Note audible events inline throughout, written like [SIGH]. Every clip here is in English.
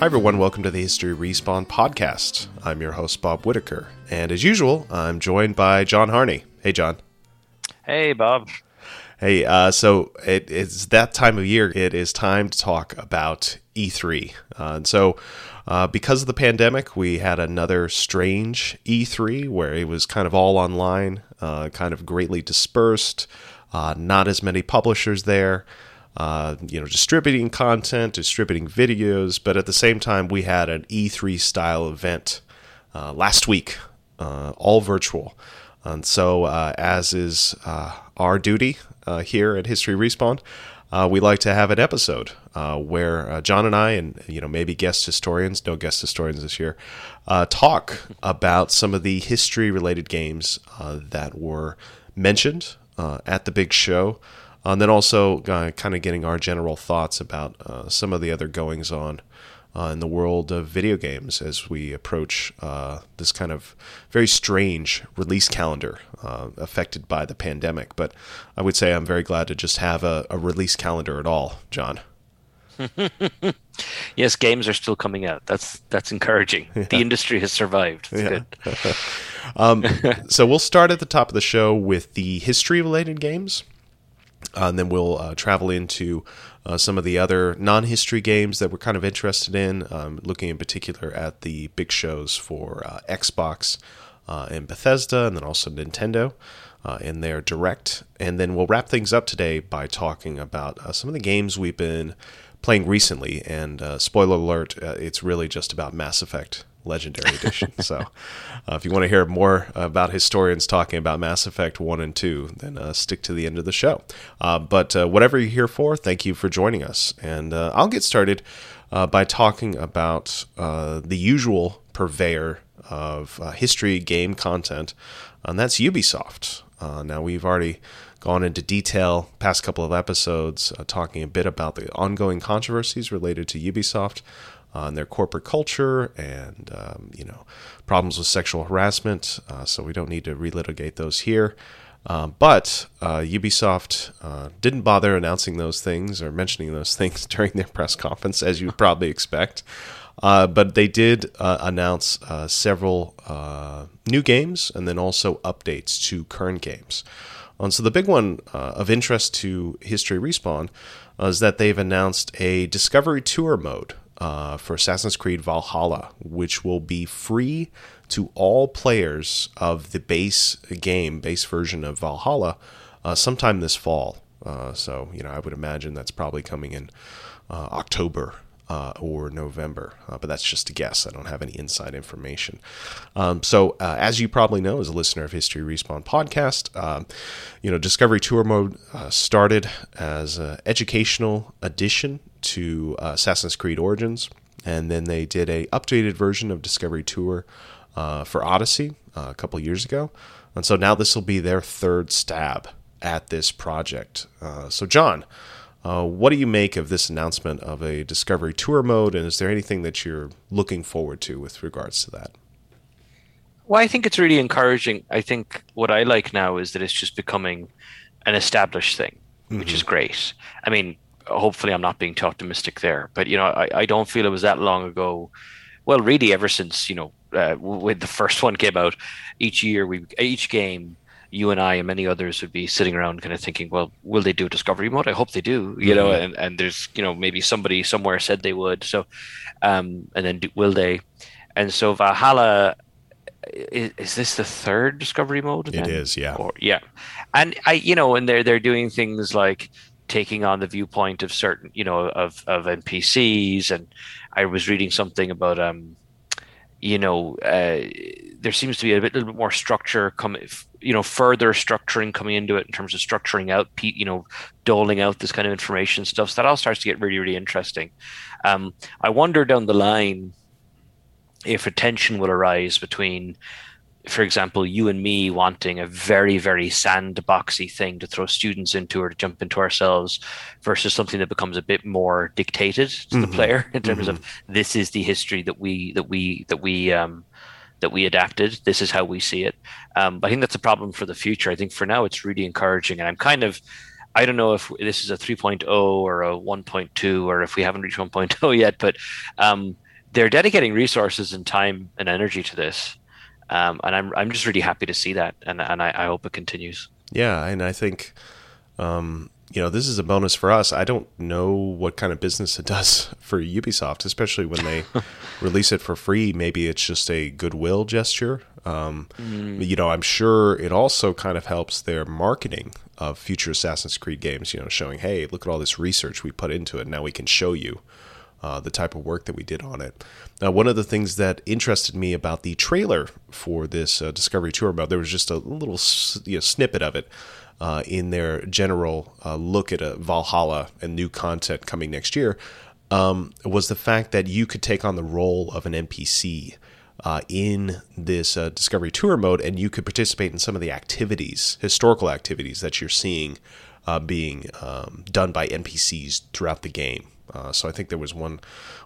Hi, everyone. Welcome to the History Respawn podcast. I'm your host, Bob Whitaker. And as usual, I'm joined by John Harney. Hey, John. Hey, Bob. Hey, uh, so it, it's that time of year. It is time to talk about E3. Uh, and so, uh, because of the pandemic, we had another strange E3 where it was kind of all online, uh, kind of greatly dispersed, uh, not as many publishers there uh, you know, distributing content, distributing videos, but at the same time, we had an E3 style event uh, last week, uh, all virtual. And so, uh, as is uh, our duty uh, here at History Respawn, we like to have an episode where John and I, and you know maybe guest historians, no guest historians this year, talk about some of the history-related games that were mentioned at the big show. Uh, and then also uh, kind of getting our general thoughts about uh, some of the other goings on uh, in the world of video games as we approach uh, this kind of very strange release calendar uh, affected by the pandemic. But I would say I'm very glad to just have a, a release calendar at all, John. [LAUGHS] yes, games are still coming out. That's that's encouraging. [LAUGHS] Yeah. The industry has survived. yeah. [LAUGHS] um, so we'll start at the top of the show with the history-related games. Uh, and then we'll uh, travel into uh, some of the other non history games that we're kind of interested in, um, looking in particular at the big shows for uh, Xbox uh, and Bethesda, and then also Nintendo uh, in their direct. And then we'll wrap things up today by talking about some of the games we've been playing recently. And spoiler alert, it's really just about Mass Effect Legendary Edition. so, uh, if you want to hear more about historians talking about Mass Effect 1 and 2, then uh, stick to the end of the show. Uh, but uh, whatever you're here for, thank you for joining us. And uh, I'll get started uh, by talking about the usual purveyor of history game content, and that's Ubisoft. now, we've already gone into detail past couple of episodes talking a bit about the ongoing controversies related to Ubisoft on their corporate culture and um, you know problems with sexual harassment. Uh, so we don't need to relitigate those here. Um, but uh, Ubisoft uh, didn't bother announcing those things or mentioning those [LAUGHS] things during their press conference, as you'd probably expect. Uh, but they did uh, announce uh, several new games and then also updates to current games. And so the big one of interest to History Respawn is that they've announced a Discovery Tour mode uh, for Assassin's Creed Valhalla, which will be free to all players of the base game, base version of Valhalla, uh, sometime this fall. Uh, so, you know, I would imagine that's probably coming in uh, October uh, or November, uh, but that's just a guess. I don't have any inside information. Um, so, as you probably know, as a listener of History Respawn podcast, um, you know, Discovery Tour Mode started as an educational addition to uh, Assassin's Creed Origins, and then they did a updated version of Discovery Tour uh, for Odyssey a couple years ago, and so now this will be their third stab at this project. so, John. Uh, what do you make of this announcement of a Discovery Tour mode, and is there anything that you're looking forward to with regards to that? Well, I think it's really encouraging. I think what I like now is that it's just becoming an established thing, which mm-hmm. is great. I mean, hopefully, I'm not being too optimistic there, but you know, I, I don't feel it was that long ago. Well, really, ever since you know uh, when the [LAUGHS] first one came out, each year we each game you and I and many others would be sitting around kind of thinking, well, will they do discovery mode? I hope they do, you mm-hmm. know, and, and there's, you know, maybe somebody somewhere said they would. So, um, and then do, will they? And so Valhalla, is, is this the third discovery mode? Then? It is, yeah. Or, yeah. And I, you know, and they're, they're doing things like taking on the viewpoint of certain, you know, of, of NPCs. And I was reading something about, um, you know, uh, there seems to be a bit, little bit more structure coming, you know, further structuring coming into it in terms of structuring out, you know, doling out this kind of information stuff. So that all starts to get really, really interesting. Um, I wonder down the line if a tension will arise between, for example, you and me wanting a very, very sandboxy thing to throw students into or to jump into ourselves versus something that becomes a bit more dictated to mm-hmm. the player [LAUGHS] in terms mm-hmm. of this is the history that we that we that we um, that we adapted. This is how we see it. Um, I think that's a problem for the future. I think for now it's really encouraging, and I'm kind of I don't know if this is a 3.0 or a 1.2 or if we haven't reached 1.0 [LAUGHS] yet, but um, they're dedicating resources and time and energy to this, um, and I'm I'm just really happy to see that, and and I, I hope it continues. Yeah, and I think, um, you know, this is a bonus for us. I don't know what kind of business it does [LAUGHS] for Ubisoft, especially when they [LAUGHS] release it for free. Maybe it's just a goodwill gesture. Um, mm. You know, I'm sure it also kind of helps their marketing of future Assassin's Creed games. You know, showing, hey, look at all this research we put into it. Now we can show you. Uh, the type of work that we did on it. Now, one of the things that interested me about the trailer for this uh, Discovery Tour mode, there was just a little you know, snippet of it uh, in their general uh, look at Valhalla and new content coming next year um, was the fact that you could take on the role of an NPC uh, in this uh, Discovery Tour mode, and you could participate in some of the activities, historical activities that you're seeing uh, being um, done by NPCs throughout the game. Uh, so I think there was one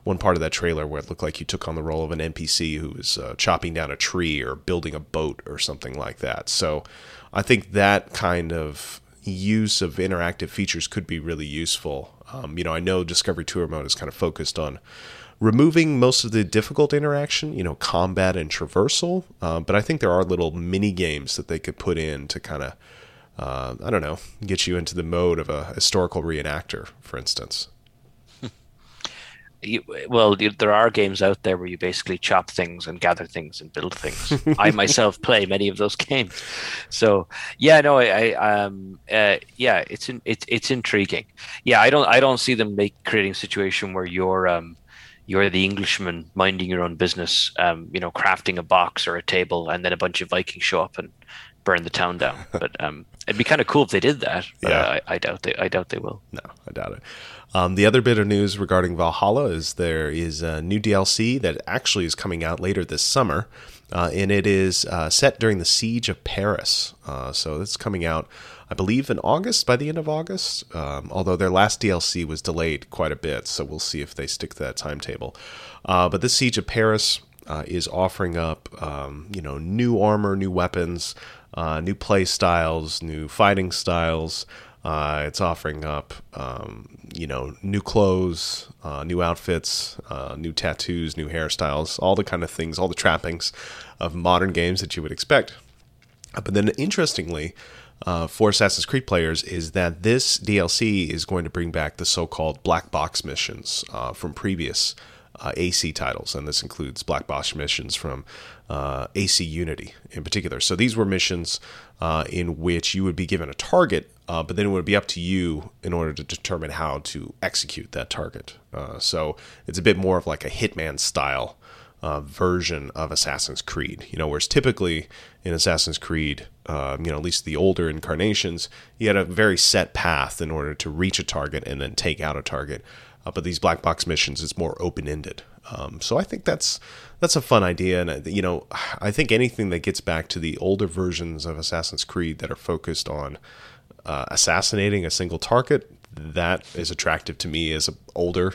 one part of that trailer where it looked like you took on the role of an NPC who was uh, chopping down a tree or building a boat or something like that. So I think that kind of use of interactive features could be really useful. Um, you know, I know Discovery Tour mode is kind of focused on removing most of the difficult interaction, you know, combat and traversal. Uh, but I think there are little mini games that they could put in to kind of, uh, I don't know, get you into the mode of a historical reenactor, for instance you, well, you, there are games out there where you basically chop things and gather things and build things. I [LAUGHS] myself play many of those games, so yeah, no, I, I um, uh, yeah, it's in, it's it's intriguing. Yeah, I don't I don't see them make creating a situation where you're um, you're the Englishman minding your own business, um, you know, crafting a box or a table, and then a bunch of Vikings show up and burn the town down. [LAUGHS] But um, it'd be kind of cool if they did that. But yeah. I, I doubt they I doubt they will. No, I doubt it. Um, the other bit of news regarding Valhalla is there is a new DLC that actually is coming out later this summer, uh, and it is uh, set during the siege of Paris. Uh, so it's coming out, I believe, in August, by the end of August. Um, although their last DLC was delayed quite a bit, so we'll see if they stick to that timetable. Uh, but this siege of Paris uh, is offering up, um, you know, new armor, new weapons, uh, new play styles, new fighting styles. Uh, it's offering up, um, you know, new clothes, uh, new outfits, uh, new tattoos, new hairstyles, all the kind of things, all the trappings of modern games that you would expect. Uh, but then, interestingly, uh, for Assassin's Creed players, is that this DLC is going to bring back the so-called black box missions uh, from previous AC titles, and this includes black box missions from AC Unity in particular. So these were missions in which you would be given a target uh, but then it would be up to you in order to determine how to execute that target. Uh, so it's a bit more of like a hitman style uh, version of Assassin's Creed. You know, whereas typically in Assassin's Creed, um, you know, at least the older incarnations, you had a very set path in order to reach a target and then take out a target. Uh, but these black box missions, it's more open ended. Um, so I think that's that's a fun idea, and uh, you know, I think anything that gets back to the older versions of Assassin's Creed that are focused on uh, assassinating a single target, that is attractive to me as an older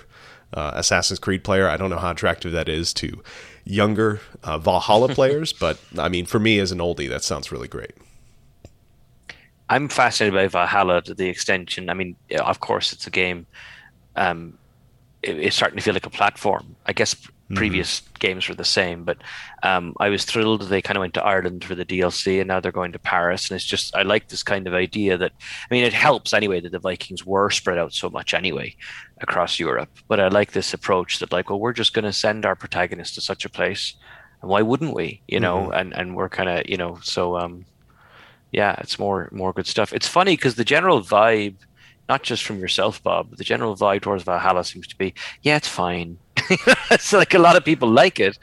uh, Assassin's Creed player. I don't know how attractive that is to younger uh, Valhalla [LAUGHS] players, but I mean, for me as an oldie, that sounds really great. I'm fascinated by Valhalla to the extension. I mean, of course, it's a game. Um, it, it's starting to feel like a platform. I guess Mm-hmm. Previous games were the same, but um, I was thrilled they kind of went to Ireland for the DLC, and now they're going to Paris. And it's just I like this kind of idea that I mean it helps anyway that the Vikings were spread out so much anyway across Europe. But I like this approach that like, well, we're just going to send our protagonist to such a place, and why wouldn't we? You know, mm-hmm. and and we're kind of you know so um, yeah, it's more more good stuff. It's funny because the general vibe not just from yourself, Bob, the general vibe towards Valhalla seems to be, yeah, it's fine. [LAUGHS] it's like a lot of people like it,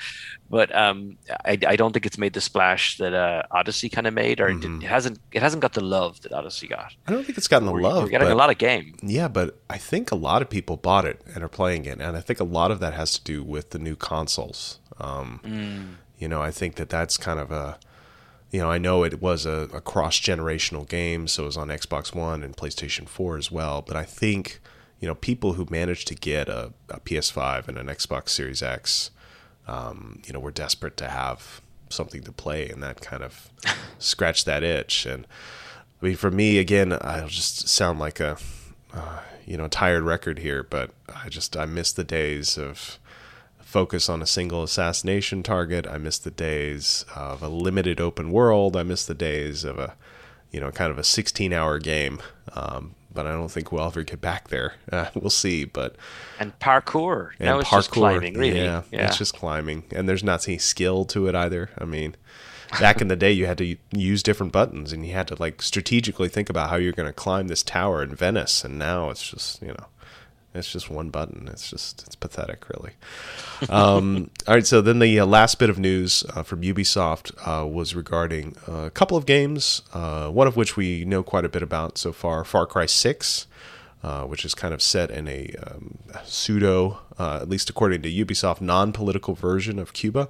but um, I, I don't think it's made the splash that uh, Odyssey kind of made, or mm-hmm. it, hasn't. It hasn't got the love that Odyssey got. I don't think it's gotten the we're, love. We're getting but, a lot of game. Yeah, but I think a lot of people bought it and are playing it, and I think a lot of that has to do with the new consoles. Um, mm. You know, I think that that's kind of a you know, I know it was a, a cross generational game, so it was on Xbox One and PlayStation 4 as well. But I think, you know, people who managed to get a, a PS5 and an Xbox Series X, um, you know, were desperate to have something to play, and that kind of [LAUGHS] scratched that itch. And I mean, for me, again, I'll just sound like a, uh, you know, tired record here, but I just I miss the days of focus on a single assassination target. I miss the days of a limited open world. I miss the days of a, you know, kind of a 16 hour game. Um, but I don't think we'll ever get back there. Uh, [LAUGHS] we'll see. But and parkour. and now it's parkour, just climbing, really. yeah, it's just climbing, and there's not any skill to it either. I mean, back in the day, you had to use different buttons, and you had to like strategically think about how you're going to climb this tower in Venice. And now it's just you know, it's just one button. It's just it's pathetic, really. Um, [LAUGHS] all right, so then the uh, last bit of news uh, from Ubisoft uh, was regarding a couple of games, uh, one of which we know quite a bit about so far, Far Cry Six. Uh, which is kind of set in a um, pseudo, uh, at least according to Ubisoft, non-political version of Cuba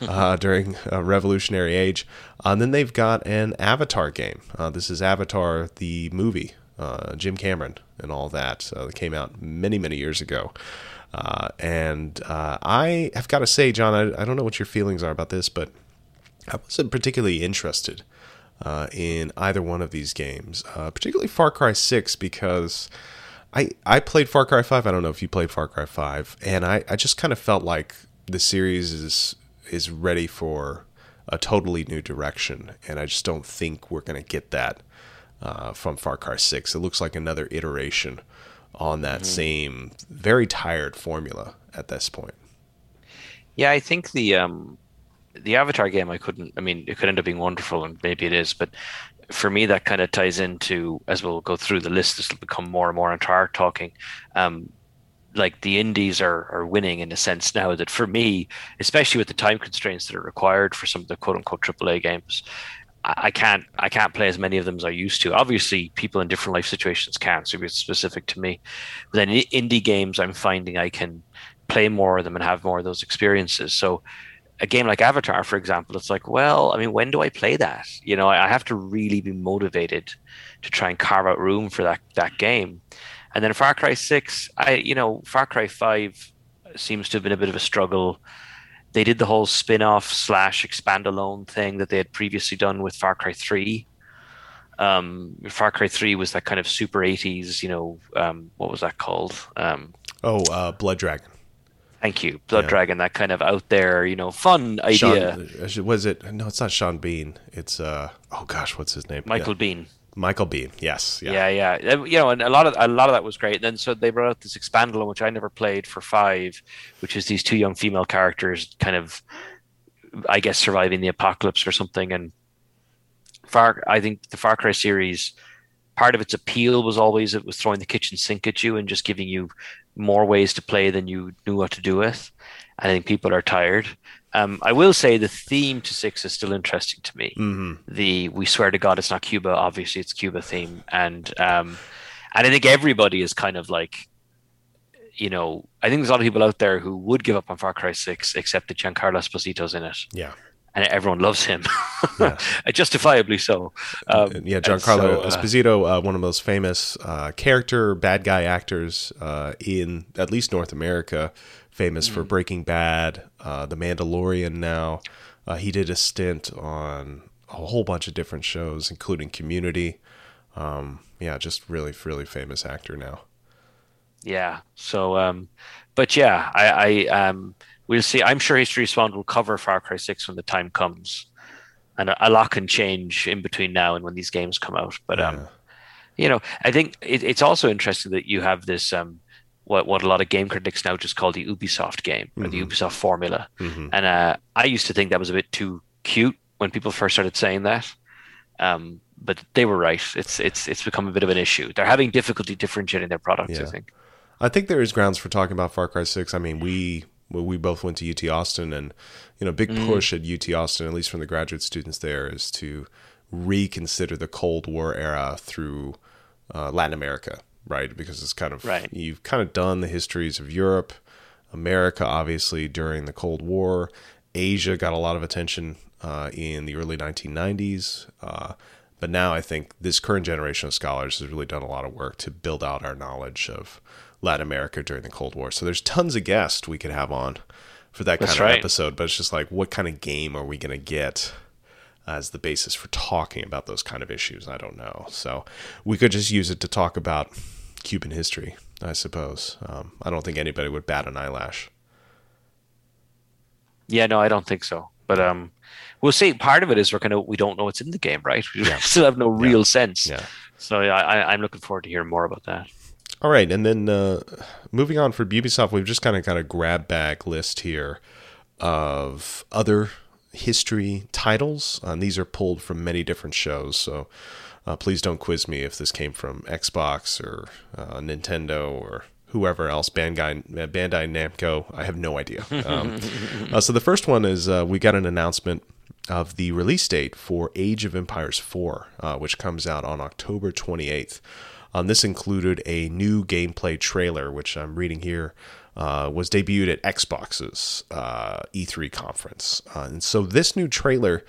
uh, during a revolutionary age. and then they've got an Avatar game. Uh, this is Avatar, the movie, uh, Jim Cameron and all that. Uh, that came out many, many years ago. Uh, and uh, I have got to say, John, I, I don't know what your feelings are about this, but I wasn't particularly interested uh, in either one of these games, uh, particularly Far Cry 6, because I, I played Far Cry 5. I don't know if you played Far Cry 5, and I, I just kind of felt like the series is is ready for a totally new direction, and I just don't think we're going to get that uh, from Far Cry 6. It looks like another iteration on that same very tired formula at this point. Yeah, I think the um, the Avatar game I couldn't. I mean, it could end up being wonderful, and maybe it is. But for me, that kind of ties into as we'll go through the list. This will become more and more into our talking. Um, like the indies are are winning in a sense now that for me, especially with the time constraints that are required for some of the quote unquote AAA games, I can't I can't play as many of them as I used to. Obviously, people in different life situations can, so it's specific to me. But then indie games, I'm finding I can play more of them and have more of those experiences. So a game like Avatar, for example, it's like, well, I mean, when do I play that? You know, I have to really be motivated to try and carve out room for that that game. And then Far Cry Six, I you know, Far Cry Five seems to have been a bit of a struggle. They did the whole spin-off slash expandalone thing that they had previously done with Far Cry Three. Um, Far Cry Three was that kind of super 80s, you know, um, what was that called? Um, Oh, uh, Blood Dragon. thank you, Blood Yeah. Dragon. That kind of out there, you know, fun idea. Sean, uh, was it? No, it's not Sean Bean. It's uh oh gosh, what's his name? Michael Yeah. Biehn. Michael B. Yes. Yeah. Yeah, yeah. You know, and a lot of a lot of that was great. And then so they brought out this expandable, which I never played for five, which is these two young female characters, kind of, I guess, surviving the apocalypse or something. And Far, I think the Far Cry series, part of its appeal was always it was throwing the kitchen sink at you and just giving you more ways to play than you knew what to do with. I think people are tired. Um, I will say the theme to six is still interesting to me hmm the we swear to God it's not Cuba. Obviously, it's Cuba theme, and um, and I think everybody is kind of like, you know, I think there's a lot of people out there who would give up on Far Cry Six, except that Giancarlo Esposito's in it, Yeah. and everyone loves him, Yeah. [LAUGHS] justifiably so. Um, yeah, Giancarlo so, uh, Esposito, uh, one of the most famous uh, character bad guy actors uh, in at least North America, famous Mm. for Breaking Bad, uh, The Mandalorian. Now, uh, he did a stint on a whole bunch of different shows, including Community. Um, yeah, just really, really famous actor now. Yeah. So, um, but yeah, I, I, um, we'll see. I'm sure History Spawn will cover Far Cry Six when the time comes, and a, a lot can change in between now and when these games come out. But um, you know, I think it, it's also interesting that you have this um, what what a lot of game critics now just call the Ubisoft game or the Ubisoft formula, Mhm. and uh, I used to think that was a bit too cute when people first started saying that. Um, but they were right. It's it's it's become a bit of an issue. They're having difficulty differentiating their products. I think. I think there is grounds for talking about Far Cry Six. I mean, we we both went to UT Austin, and you know, big push at UT Austin, at least from the graduate students there, is to reconsider the Cold War era through uh, Latin America, right? Because it's kind of Right. you've kind of done the histories of Europe, America, obviously during the Cold War. Asia got a lot of attention uh, in the early 1990s. Uh, but now I think this current generation of scholars has really done a lot of work to build out our knowledge of Latin America during the Cold War. So there's tons of guests we could have on for that kind That's of right. episode. But it's just like, what kind of game are we going to get as the basis for talking about those kind of issues? I don't know. So we could just use it to talk about Cuban history, I suppose. Um, I don't think anybody would bat an eyelash. Yeah, no, I don't think so. But um, we'll see. Part of it is we're kind of we don't know what's in the game, right? We yeah. [LAUGHS] still have no real yeah. sense. Yeah. So I, I'm looking forward to hearing more about that. All right, and then uh, moving on for Ubisoft, we've just kind of got a grab bag list here of other history titles. Uh, these are pulled from many different shows, so uh, please don't quiz me if this came from Xbox or uh, Nintendo or whoever else, Bandai, Bandai Namco. I have no idea. [LAUGHS] Um, uh, so the first one is uh, we got an announcement of the release date for Age of Empires 4, uh, which comes out on October 28th. Um, this included a new gameplay trailer, which I'm reading here. Uh, was debuted at Xbox's uh, E3 conference. Uh, and so this new trailer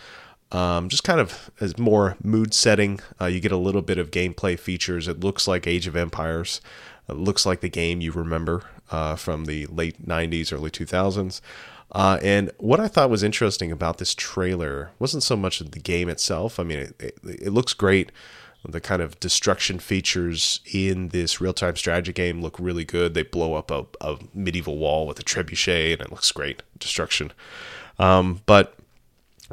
um, just kind of is more mood setting. Uh, you get a little bit of gameplay features. It looks like Age of Empires. It looks like the game you remember uh, from the late 90s, early 2000s. Uh, and what I thought was interesting about this trailer wasn't so much the game itself. I mean, it, it, it looks great the kind of destruction features in this real-time strategy game look really good. They blow up a, a medieval wall with a trebuchet, and it looks great. Destruction, um, but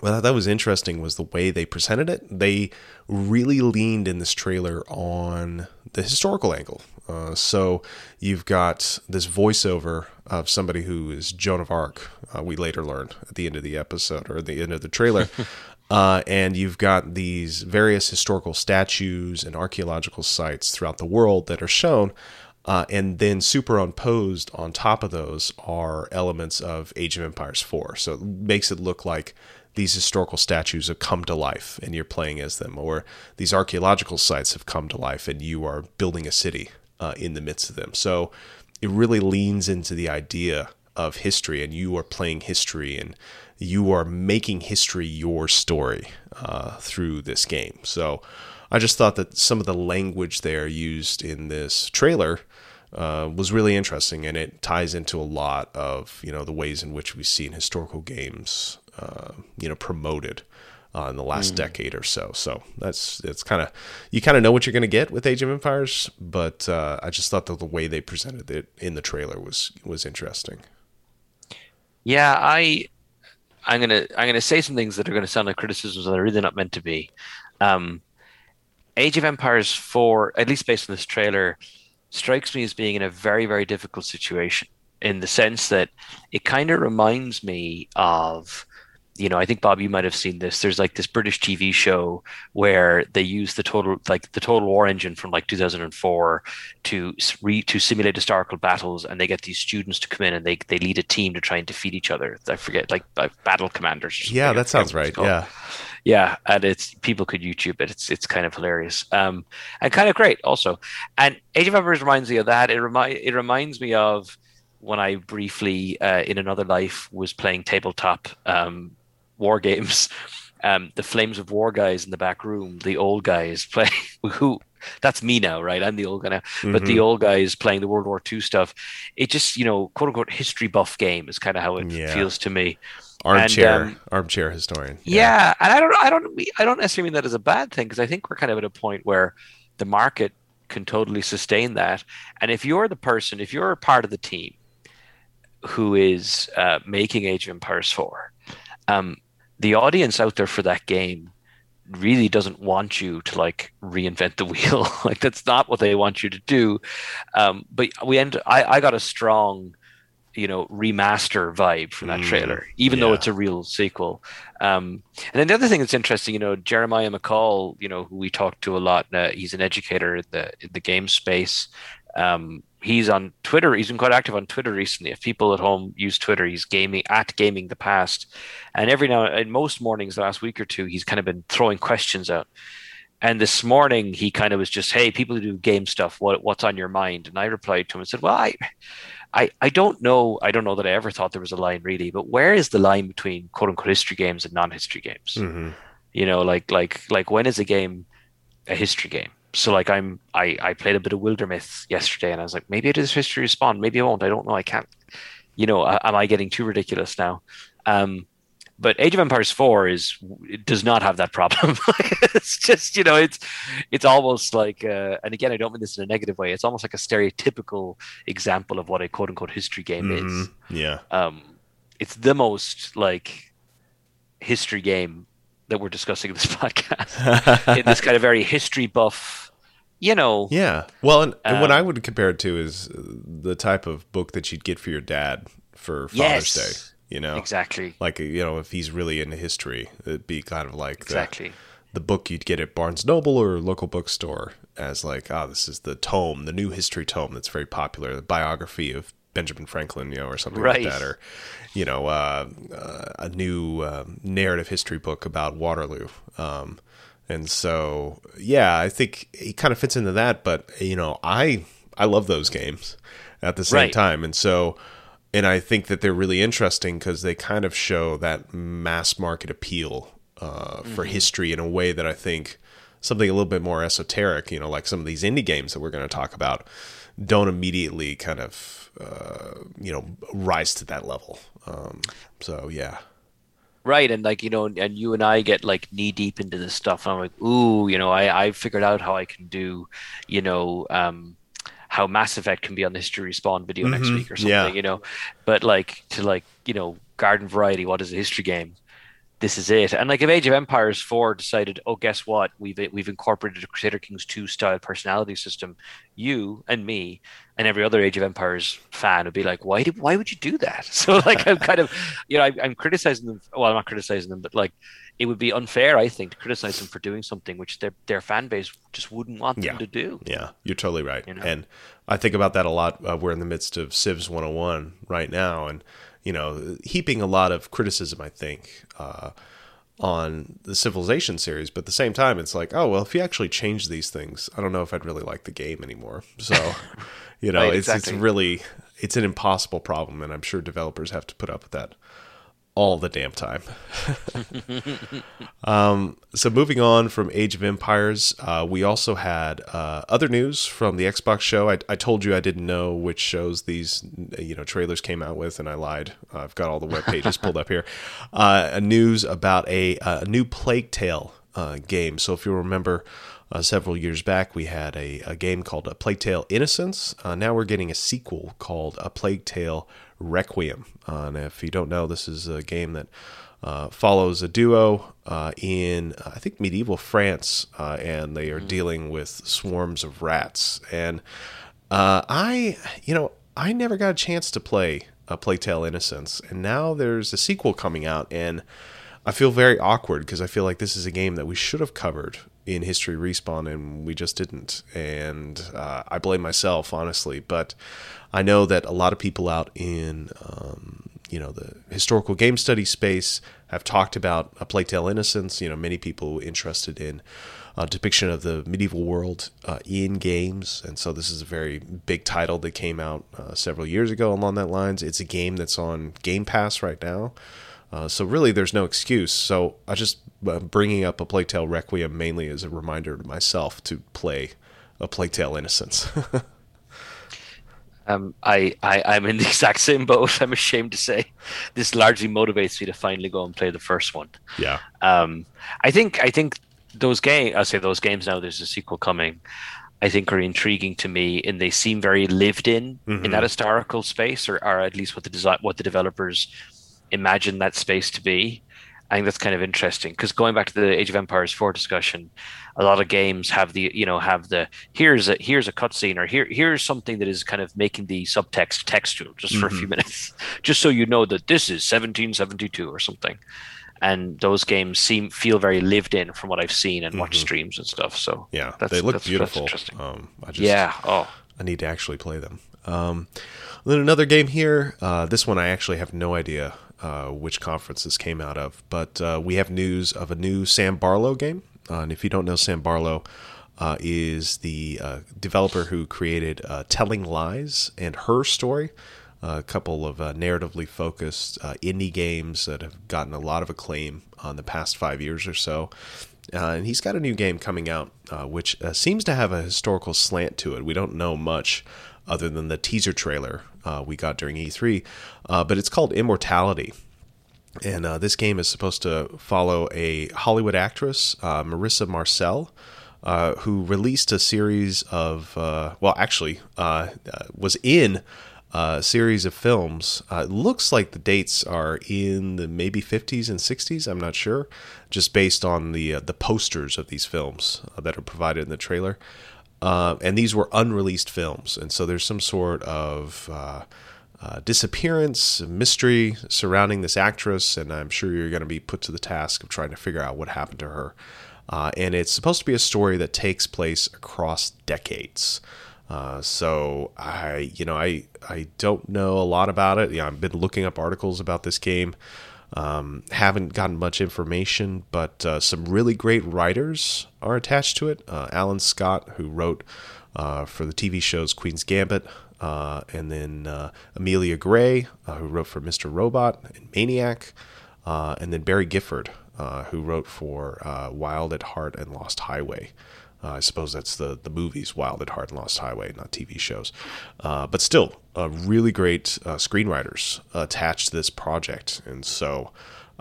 what I that was interesting was the way they presented it. They really leaned in this trailer on the historical angle. Uh, so you've got this voiceover of somebody who is Joan of Arc. Uh, we later learned at the end of the episode or at the end of the trailer, [LAUGHS] Uh, and you've got these various historical statues and archaeological sites throughout the world that are shown. Uh, and then superimposed on top of those are elements of Age of Empires 4. So it makes it look like these historical statues have come to life and you're playing as them, or these archaeological sites have come to life and you are building a city uh, in the midst of them. So it really leans into the idea of history and you are playing history and you are making history your story uh, through this game. So I just thought that some of the language there used in this trailer uh, was really interesting, and it ties into a lot of you know the ways in which we've seen historical games uh, you know promoted. Uh, in the last mm. decade or so, so that's it's kind of you kind of know what you're going to get with Age of Empires, but uh, I just thought that the way they presented it in the trailer was was interesting. Yeah, I I'm gonna I'm gonna say some things that are gonna sound like criticisms that are really not meant to be. Um, Age of Empires 4, at least based on this trailer, strikes me as being in a very very difficult situation in the sense that it kind of reminds me of you know, I think Bob, you might have seen this. There's like this British TV show where they use the total, like the Total War engine from like 2004 to re, to simulate historical battles, and they get these students to come in and they they lead a team to try and defeat each other. I forget, like, like battle commanders. Yeah, that sounds right. Yeah, yeah, and it's people could YouTube it. It's it's kind of hilarious, um, and kind of great also. And Age of Empires reminds me of that. It remind it reminds me of when I briefly uh, in another life was playing tabletop um, war games. [LAUGHS] Um, the Flames of War guys in the back room, the old guys [LAUGHS] play who that's me now, right? I'm the old guy now. Mm-hmm. But the mm-hmm. old guys playing the World War II stuff, it just, you know, quote unquote history buff game is kind of how it yeah. feels to me. Armchair, and, um, armchair historian. Yeah. yeah. and I don't, I don't, I don't necessarily mean that as a bad thing because I think we're kind of at a point where the market can totally sustain that. And if you're the person, if you're a part of the team who is uh, making Age of Empires 4, um, the audience out there for that game really doesn't want you to like reinvent the [LAUGHS] wheel. like that's not what they want you to do. Um, but we end. I, I got a strong, you know, remaster vibe from that mm, trailer, even yeah. though it's a real sequel. Um, and then the other thing that's interesting, you know, Jeremiah McCall, you know, who we talked to a lot. Uh, he's an educator in the in the game space. Um, he's on Twitter. He's been quite active on Twitter recently. If people at home use Twitter, he's gaming at gaming the past, and every now in most mornings the last week or two, he's kind of been throwing questions out. And this morning, he kind of was just, "Hey, people who do game stuff, what what's on your mind?" And I replied to him and said, "Well, I." I, I don't know. I don't know that I ever thought there was a line really, but where is the line between quote unquote history games and non history games? Mm-hmm. You know, like like like when is a game a history game? So like I'm I I played a bit of Wildermyth yesterday, and I was like, maybe it is History Respawn, maybe I won't. I don't know. I can't. You know, uh, am I getting too ridiculous now? Um, but Age of Empires Four is does not have that problem. [LAUGHS] it's just you know it's it's almost like uh, and again I don't mean this in a negative way. It's almost like a stereotypical example of what a quote unquote history game mm-hmm. is. Yeah. Um, it's the most like history game that we're discussing in this [LAUGHS] podcast. [LAUGHS] in this kind of very history buff, you know. Yeah. Well, and, and what Um, I would compare it to is uh, the type of book that you'd get for your dad for Father's Yes. Day. You know, Exactly. like you know, if he's really into history, it'd be kind of like Exactly. the book you'd get at Barnes Noble or local bookstore as like, ah, this is the tome, the new history tome that's very popular, the biography of Benjamin Franklin, you know, or something Right. like that, or you know, uh, uh, a new uh, narrative history book about Waterloo. Um, and so, yeah, I think he kind of fits into that. But you know, I I love those games at the same Right. time, and so. And I think that they're really interesting because they kind of show that mass market appeal uh, for history in a way that I think something a little bit more esoteric, you know, like some of these indie games that we're going to talk about, don't immediately kind of, uh, you know, rise to that level. Um, so yeah, Right, and like you know, and you and I get like knee deep into this stuff, and I'm like, ooh, you know, I I figured out how I can do, you know, um, how Mass Effect can be on the History Respawn video next Mhm, week or something, yeah. you know, but like to like you know, garden variety, what is a history game? This is it, and like if Age of Empires four decided, oh, guess what, we've we've incorporated a Crusader Kings two style personality system, you and me and every other Age of Empires fan would be like, why did why would you do that? [LAUGHS] So like I'm kind of you know, I, I'm criticizing them. Well, I'm not criticizing them, but like, it would be unfair, I think, to criticize them for doing something which their their fan base just wouldn't want Yeah. them to do. yeah, you're totally right. You know? And I think about that a lot. Uh, we're in the midst of Civs 101 right now, and you know, heaping a lot of criticism, I think, uh, on the Civilization series. But at the same time, it's like, oh well, if you actually change these things, I don't know if I'd really like the game anymore. So, [LAUGHS] you know, Right, it's exactly. it's really it's an impossible problem, and I'm sure developers have to put up with that all the damn time. [LAUGHS] um, so moving on from Age of Empires, uh, we also had uh, other news from the Xbox show. I, I told you I didn't know which shows these you know trailers came out with, and I lied. Uh, I've got all the web pages pulled up here. [LAUGHS] Uh, a news about a, a new Plague Tale uh, game. So if you remember. Uh, several years back, we had a, a game called A Plague Tale Innocence. Now we're getting a sequel called A Plague Tale Requiem. Uh, and if you don't know, this is a game that uh, follows a duo uh, in, uh, I think, medieval France, uh, and they are dealing with swarms of rats. And uh, I, you know, I never got a chance to play a Plague Tale Innocence, and now there's a sequel coming out, and I feel very awkward because I feel like this is a game that we should have covered in History Respawn, and we just didn't. And uh, I blame myself, honestly. But I know that a lot of people out in, um, you know, the historical game study space have talked about a Plague Tale Innocence. You know, many people interested in uh, depiction of the medieval world uh, in games, and so this is a very big title that came out uh, several years ago along that lines. It's a game that's on Game Pass right now. Uh, so really, there's no excuse. So I just uh, bringing up a Plague Tale Requiem mainly as a reminder to myself to play a Plague Tale Innocence. [LAUGHS] Um, I, I I'm in the [LAUGHS] exact same boat. I'm ashamed to say, this largely motivates me to finally go and play the first one. yeah, Um, I think I think those game I say those games now. There's a sequel coming. I think are intriguing to me, and they seem very lived in in that historical space, or, or at least what the design, what the developers imagine that space to be. I think that's kind of interesting because going back to the Age of Empires 4 discussion, a lot of games have the you know have the here's a here's a cutscene or here here's something that is kind of making the subtext textual just for a few minutes, [LAUGHS] just so you know that this is 1772 or something. And those games seem feel very lived in from what I've seen and watched streams and stuff. So yeah, that's, they look that's- that's beautiful. interesting. Um, I just, yeah. Oh. I need to actually play them. Um, then another game here. Uh, this one I actually have no idea uh, which conference this came out of, but uh, we have news of a new Sam Barlow game. Uh, and if you don't know, Sam Barlow uh, is the uh, developer who created Telling Lies and Her Story, a couple of narratively focused indie games that have gotten a lot of acclaim on the past five years or so. And he's got a new game coming out, which seems to have a historical slant to it. We don't know much other than the teaser trailer uh, we got during E3, uh, but it's called Immortality. And uh, this game is supposed to follow a Hollywood actress, uh, Marissa Marcel, uh, who released a series of, uh, well, actually, was in uh, series of films. Uh, it looks like the dates are in the maybe 50s and 60s. I'm not sure, just based on the uh, the posters of these films that are provided in the trailer. Uh, and these were unreleased films, and so there's some sort of uh, disappearance, mystery surrounding this actress, and I'm sure you're going to be put to the task of trying to figure out what happened to her. and it's supposed to be a story that takes place across decades. Uh, so I, you know, I I don't know a lot about it. Yeah, I've been looking up articles about this game. Um, haven't gotten much information, but uh, some really great writers are attached to it. Uh, Allan Scott, who wrote uh, for the TV shows Queen's Gambit, uh, and then uh, Amelia Gray, who wrote for Mr. Robot and Maniac, and then Barry Gifford, who wrote for Wild at Heart and Lost Highway. Uh, I suppose that's the the movies Wild at Heart and Lost Highway, not TV shows. Uh, but still, uh, really great uh, screenwriters attached to this project, and so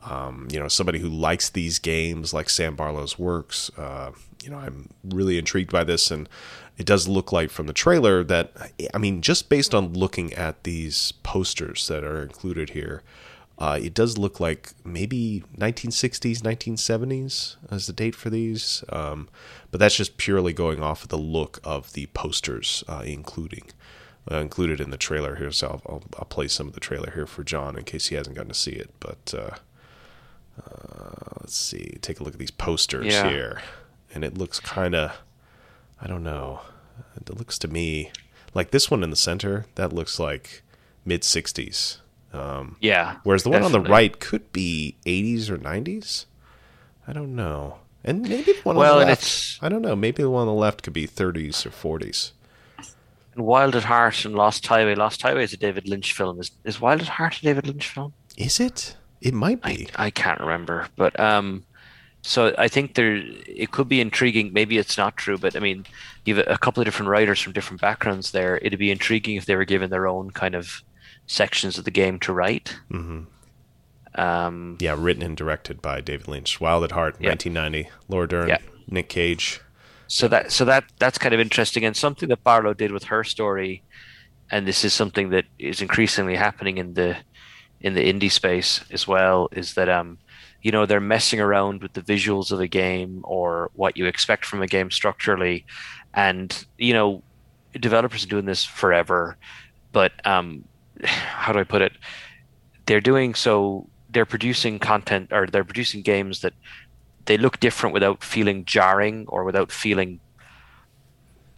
um, you know somebody who likes these games, like Sam Barlow's works. Uh, you know, I'm really intrigued by this, and it does look like from the trailer that I mean, just based on looking at these posters that are included here. Uh, it does look like maybe 1960s, 1970s as the date for these, um, but that's just purely going off of the look of the posters, uh, including uh, included in the trailer here. So I'll, I'll, I'll, play some of the trailer here for John in case he hasn't gotten to see it. But uh, uh, let's see, take a look at these posters yeah. here, and it looks kind of, I don't know, it looks to me like this one in the center. That looks like mid 60s um, yeah. Whereas the one on the right could be 80s or 90s. I don't know. And maybe the one well, on the left. I don't know. Maybe the one on the left could be 30s or 40s. And Wild at Heart and Lost Highway. Lost Highway is a David Lynch film. Is is Wild at Heart a David Lynch film? Is it? It might be. I, I can't remember, but um, so I think there it could be intriguing. Maybe it's not true, but I mean, you have a couple of different writers from different backgrounds there. It'd be intriguing if they were given their own kind of sections of the game to write. Mm-hmm. Um, yeah, written and directed by David Lynch. Wild at Heart, yeah. 1990. Laura Dern, yeah. Nick Cage. So that so that that's kind of interesting and something that Barlow did with her story, and this is something that is increasingly happening in the in the indie space as well. Is that um, you know, they're messing around with the visuals of a game or what you expect from a game structurally, and you know, developers are doing this forever, but um, [SIGHS] how do I put it? They're doing so. They're producing content or they're producing games that they look different without feeling jarring or without feeling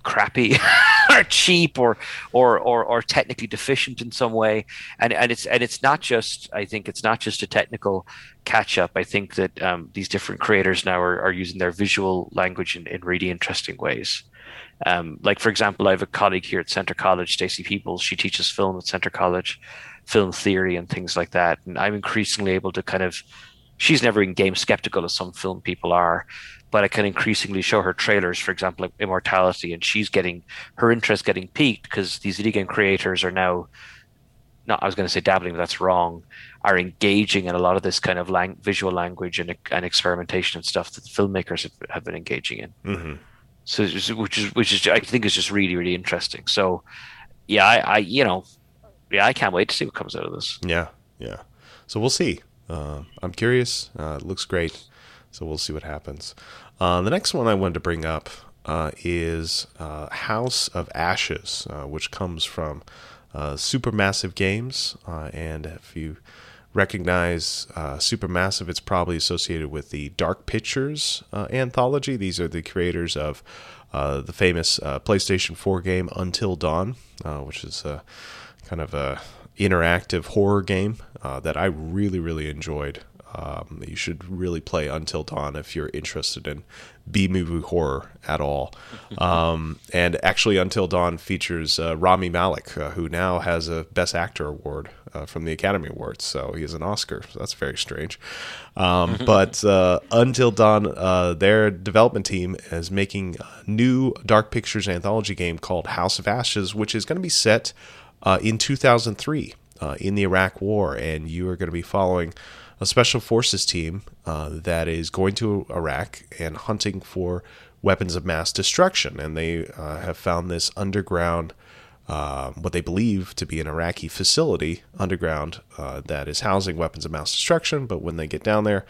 crappy [LAUGHS] or cheap or, or or or technically deficient in some way. And and it's and it's not just i think it's not just a technical catch up i think that um, these different creators now are, are using their visual language in, in really interesting ways. Um, like for example, I have a colleague here at Centre College, stacy Peoples. She teaches film at Centre College, film theory and things like that. And I'm increasingly able to kind of. She's never been game skeptical as some film people are, but I can increasingly show her trailers, for example, like Immortality, and she's getting her interest getting piqued because these video game creators are now. Not, I was going to say dabbling, but that's wrong. Are engaging in a lot of this kind of lang- visual language and, and experimentation and stuff that the filmmakers have, have been engaging in. Mm-hmm. So which is which is I think is just really really interesting. So yeah, I, I you know yeah I can't wait to see what comes out of this. Yeah, yeah. So we'll see. Uh, I'm curious. Uh, it looks great. So we'll see what happens. Uh, the next one I wanted to bring up uh, is uh, House of Ashes, uh, which comes from Supermassive Games. and if you recognize Supermassive, it's probably associated with the Dark Pictures anthology. These are the creators of the famous PlayStation 4 game Until Dawn, which is kind of a interactive horror game uh, that I really, really enjoyed. Um, you should really play Until Dawn if you're interested in B movie horror at all. [LAUGHS] Um, and actually, Until Dawn features uh, Rami Malek, uh, who now has a Best Actor award uh, from the Academy Awards. So he has an Oscar. So that's very strange. Um, [LAUGHS] but uh, Until Dawn, uh, their development team is making a new Dark Pictures anthology game called House of Ashes, which is going to be set uh, in 2003 in the Iraq War. And you are going to be following a special forces team uh, that is going to Iraq and hunting for weapons of mass destruction. And they uh, have found this underground uh, what they believe to be an Iraqi facility underground uh, that is housing weapons of mass destruction. But when they get down there,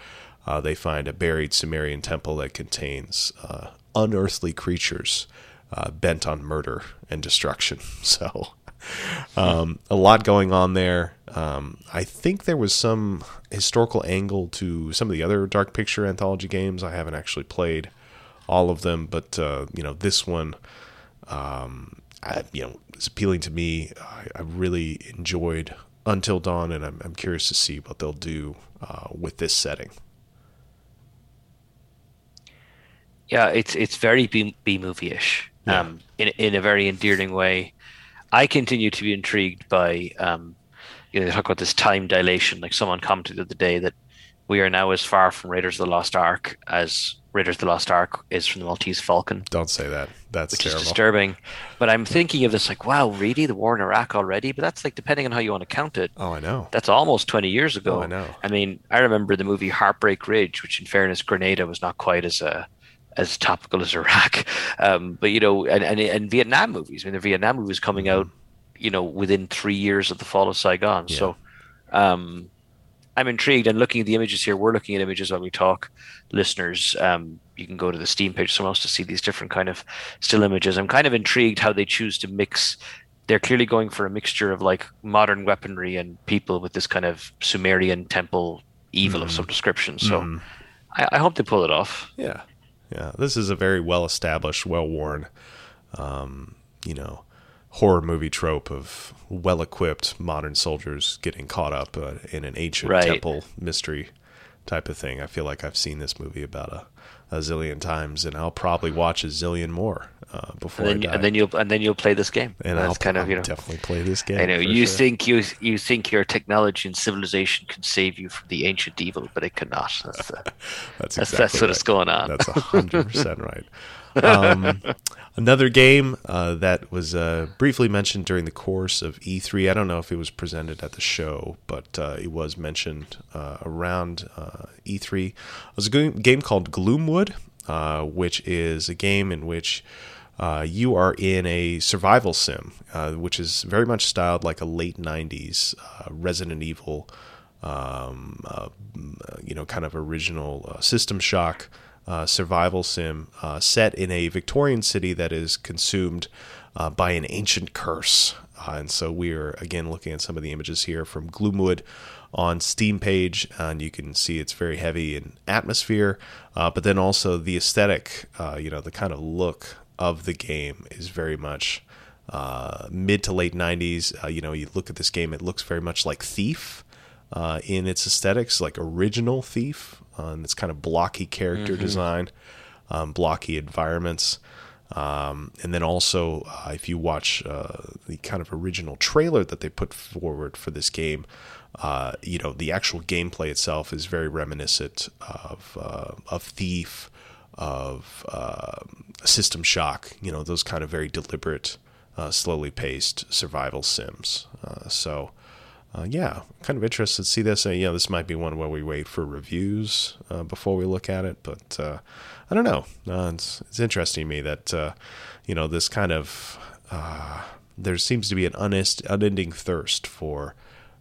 uh, they find a buried Sumerian temple that contains uh, unearthly creatures uh, bent on murder and destruction. [LAUGHS] So, um, a lot going on there. Um, I think there was some historical angle to some of the other Dark Picture anthology games. I haven't actually played all of them, but uh, you know this one, um, I, you know, is appealing to me. I, I, really enjoyed Until Dawn, and I'm, I'm curious to see what they'll do uh, with this setting. Yeah, it's it's very B, B movie ish, yeah. um, in in a very endearing way. I continue to be intrigued by, um, you know, they talk about this time dilation. Like someone commented the other day that we are now as far from Raiders of the Lost Ark as Raiders of the Lost Ark is from the Maltese Falcon. Don't say that. That's which terrible. is disturbing. But I'm thinking of this like, wow, really, the war in Iraq already? But that's like depending on how you want to count it. Oh, I know. That's almost 20 years ago. Oh, I know. I mean, I remember the movie Heartbreak Ridge, which, in fairness, Grenada was not quite as a uh, as topical as Iraq. Um, but you know, and, and and Vietnam movies. I mean, the Vietnam movies coming mm-hmm. out, you know, within three years of the fall of Saigon. Yeah. So, um, I'm intrigued and looking at the images here. We're looking at images while we talk. Listeners, um, you can go to the Steam page somewhere else to see these different kind of still images. I'm kind of intrigued how they choose to mix. They're clearly going for a mixture of like modern weaponry and people with this kind of Sumerian temple evil mm. of some description. So, mm. I, I hope they pull it off. Yeah, yeah, this is a very well established, well worn, um, you know, horror movie trope of well equipped modern soldiers getting caught up uh, in an ancient right. temple mystery type of thing. I feel like I've seen this movie about a, a zillion times, and I'll probably watch a zillion more uh, before and then, and then, you'll and then you'll play this game. And That's I'll kind of you know definitely play this game. I know you sure. think you you think your technology and civilization can save you from the ancient evil, but it cannot. That's uh, [LAUGHS] that's, exactly that's, that's what's going on. That's [LAUGHS] hundred percent right. Um, [LAUGHS] another game uh, that was uh, briefly mentioned during the course of E3. I don't know if it was presented at the show, but uh, it was mentioned uh, around uh, E3. It was a game called Gloomwood, uh, which is a game in which you are in a survival sim, which is very much styled like a late '90s Resident Evil, um, you know, kind of original System Shock uh, survival sim uh, set in a Victorian city that is consumed uh, by an ancient curse. Uh, and so we're again looking at some of the images here from Gloomwood on Steam page, and you can see it's very heavy in atmosphere, uh, but then also the aesthetic, uh, you know, the kind of look of the game is very much mid to late 90s. you know, you look at this game, it looks very much like Thief. in its aesthetics, like original Thief, uh, and it's kind of blocky character mm-hmm. design, um, blocky environments. Um, and then also, uh, if you watch uh, the kind of original trailer that they put forward for this game, uh, you know the actual gameplay itself is very reminiscent of uh, of Thief, of um, System Shock. You know those kind of very deliberate, uh, slowly paced survival sims. Uh, so uh, yeah, kind of interested to see this. Uh, yeah, this might be one where we wait for reviews uh, before we look at it, but uh, I don't know. Uh, it's, it's interesting to me that uh, you know this kind of there seems to be an unending thirst for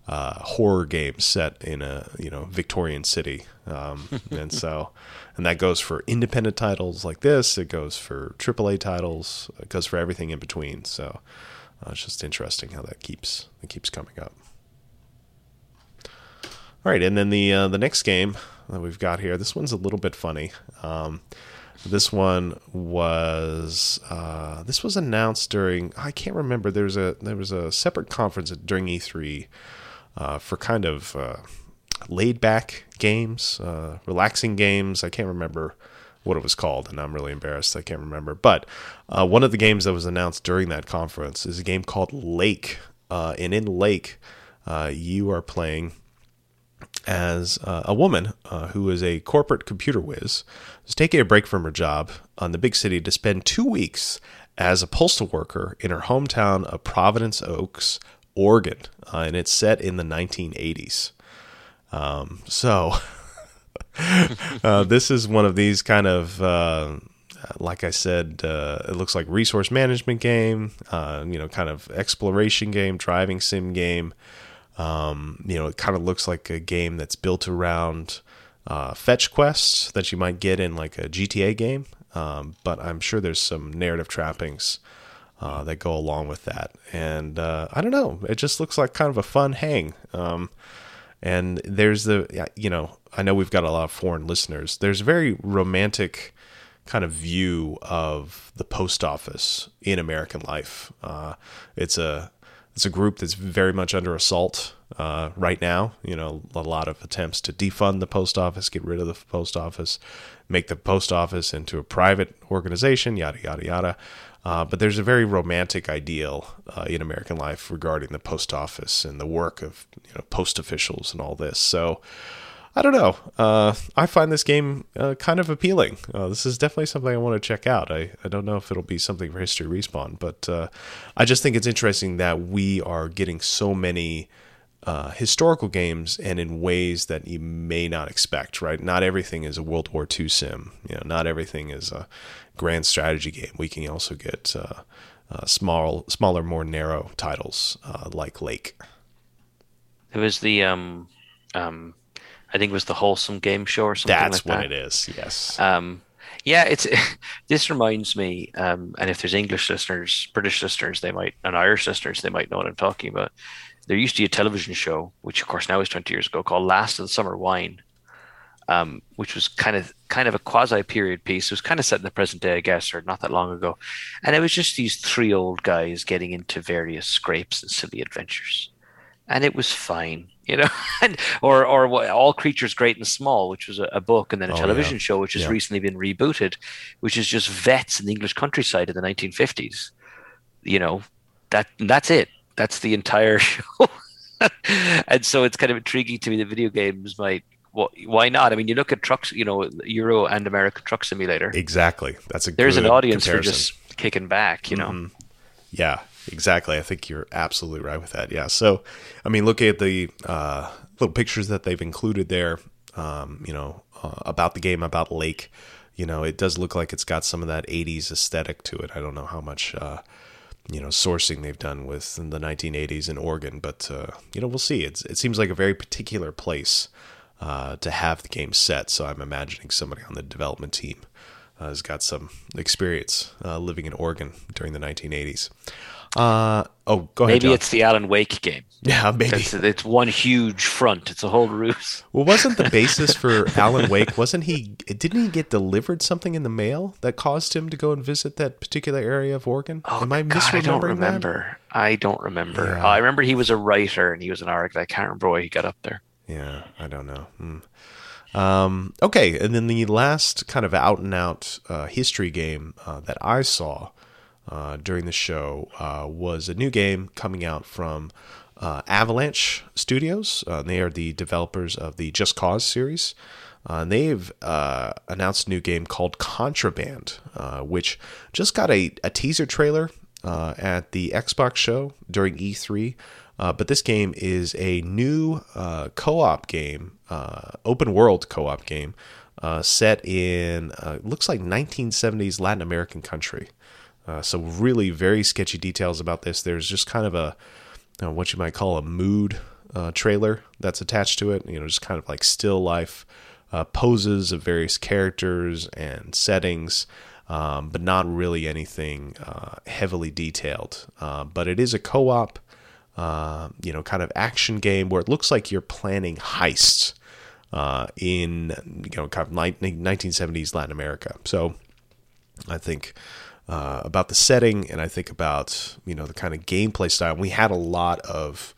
horror games set in a you know Victorian city, um, and so and that goes for independent titles like this. It goes for AAA titles. It goes for everything in between. So it's just interesting how that keeps it keeps coming up. All right, and then the uh, the next game that we've got here, this one's a little bit funny. Um, this one was uh, this was announced during I can't remember. There was a there was a separate conference during E3 uh, for kind of uh, laid back games, uh, relaxing games. I can't remember what it was called, and I'm really embarrassed. I can't remember. But uh, one of the games that was announced during that conference is a game called Lake, uh, and in Lake, you are playing as uh, a woman uh, who is a corporate computer whiz is taking a break from her job on the big city to spend two weeks as a postal worker in her hometown of Providence Oaks, Oregon, uh, and it's set in the 1980s. Um, so [LAUGHS] uh, this is one of these kind of uh, like I said, uh, it looks like resource management game, uh, you know, kind of exploration game, driving sim game. Um, you know, it kind of looks like a game that's built around uh, fetch quests that you might get in like a GTA game. Um, but I'm sure there's some narrative trappings uh, that go along with that. And uh, I don't know, it just looks like kind of a fun hang. Um, and there's the, you know, I know we've got a lot of foreign listeners. There's a very romantic kind of view of the post office in American life. Uh, it's a it's a group that's very much under assault uh, right now. You know, a lot of attempts to defund the post office, get rid of the post office, make the post office into a private organization, yada yada yada. Uh, but there's a very romantic ideal uh, in American life regarding the post office and the work of you know post officials and all this. So I don't know. Uh, I find this game uh, kind of appealing. Uh, this is definitely something I want to check out. I, I don't know if it'll be something for History Respawn, but uh, I just think it's interesting that we are getting so many uh, historical games and in ways that you may not expect, right? Not everything is a World War II sim. You know, not everything is a grand strategy game. We can also get uh, small, smaller, more narrow titles like Lake. It was the um, um I think it was the Wholesome Game Show or something. Like that. That's like what that. it is. Yes. Um, yeah, it's [LAUGHS] this reminds me, um, and if there's English listeners, British listeners, they might, and Irish listeners, they might know what I'm talking about. There used to be a television show, which of course now is 20 years ago, called Last of the Summer Wine, um, which was kind of kind of a quasi period piece. It was kind of set in the present day, I guess, or not that long ago, and it was just these three old guys getting into various scrapes and silly adventures, and it was fine you know, [LAUGHS] and, or or all creatures great and small, which was a, a book, and then a oh, television yeah. show, which has yeah. recently been rebooted, which is just vets in the English countryside in the 1950s. You know, that that's it. That's the entire [LAUGHS] show. [LAUGHS] and so it's kind of intriguing to me that video games might well, why not? I mean, you look at trucks, you know, Euro and American Truck Simulator. Exactly. That's a there's an audience comparison. for just kicking back, you know. Mm-hmm. Yeah, Exactly. I think you're absolutely right with that. Yeah. So, I mean, looking at the uh, little pictures that they've included there, um, you know, uh, about the game, about Lake, you know, it does look like it's got some of that 80s aesthetic to it. I don't know how much, uh, you know, sourcing they've done with in the 1980s in Oregon, but, uh, you know, we'll see. It's, it seems like a very particular place uh, to have the game set. So I'm imagining somebody on the development team uh, has got some experience living in Oregon during the 1980s. Uh, oh, go ahead. Maybe it's the Alan Wake game. Yeah, [LAUGHS] maybe it's, it's, one huge front. It's a whole ruse. Well, wasn't the [LAUGHS] basis for Alan Wake? Wasn't he? Didn't he get delivered something in the mail that caused him to go and visit that particular area of Oregon? Oh, Am I God, misremembering I don't remember. That? I don't remember. Yeah. Uh, I remember he was a writer and he was an architect. I can't remember why he got up there. Yeah, I don't know. Hmm. Um, okay, and then the last kind of out and out uh, history game uh, that I saw uh, during the show uh, was a new game coming out from uh, Avalanche Studios. Uh, they are the developers of the Just Cause series. And they've announced a new game called Contraband, which just got a, a teaser trailer at the Xbox show during E3. But this game is a new co op game, open world co op game, set in, looks like 1970s Latin American country. Uh, so really very sketchy details about this. There's just kind of a uh, what you might call a mood uh, trailer that's attached to it. You know, just kind of like still life uh, poses of various characters and settings, um, but not really anything uh, heavily detailed. Uh, but it is a co-op, you know, kind of action game where it looks like you're planning heists in you know kind of 1970s Latin America. So I think uh, about the setting, and I think about you know the kind of gameplay style. We had a lot of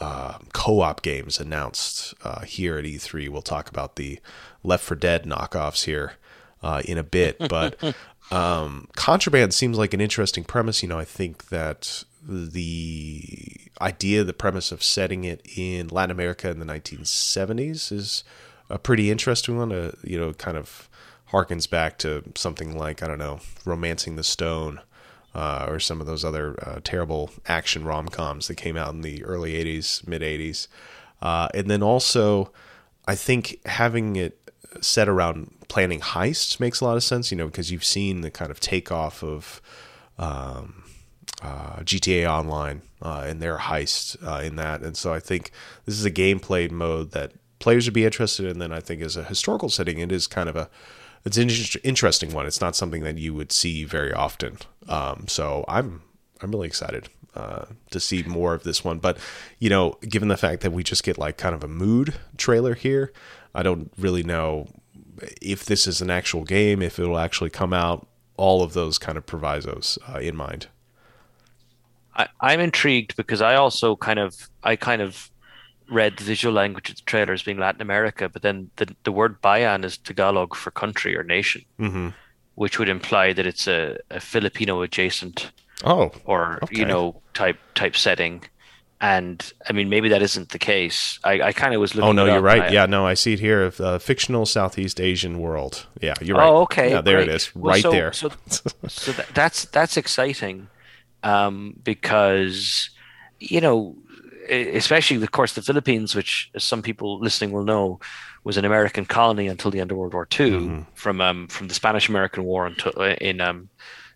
uh, co-op games announced uh, here at E3. We'll talk about the Left 4 Dead knockoffs here uh, in a bit, but [LAUGHS] um, Contraband seems like an interesting premise. You know, I think that the idea, the premise of setting it in Latin America in the 1970s is a pretty interesting one. To, you know, kind of harkens back to something like I don't know, *Romancing the Stone*, uh, or some of those other uh, terrible action rom coms that came out in the early '80s, mid '80s, uh, and then also I think having it set around planning heists makes a lot of sense. You know, because you've seen the kind of takeoff of um, uh, GTA Online uh, and their heist uh, in that, and so I think this is a gameplay mode that players would be interested in. Then I think as a historical setting, it is kind of a it's an interesting one. It's not something that you would see very often. Um, so I'm I'm really excited uh, to see more of this one. But you know, given the fact that we just get like kind of a mood trailer here, I don't really know if this is an actual game, if it'll actually come out. All of those kind of provisos uh, in mind. I, I'm intrigued because I also kind of I kind of read the visual language of the trailer as being Latin America, but then the the word Bayan is Tagalog for country or nation, mm-hmm. which would imply that it's a, a Filipino adjacent Oh, or okay. you know type type setting. And I mean, maybe that isn't the case. I, I kind of was looking. Oh no, you're right. I- yeah, no, I see it here. Uh, fictional Southeast Asian world. Yeah, you're right. Oh, okay. Yeah, there great. it is, Well, right so- there. So, [LAUGHS] so that, that's that's exciting, um, because you know, especially of course the Philippines, which as some people listening will know, was an American colony until the end of World War II, Mhm. from um, from the Spanish-American War until uh, in um,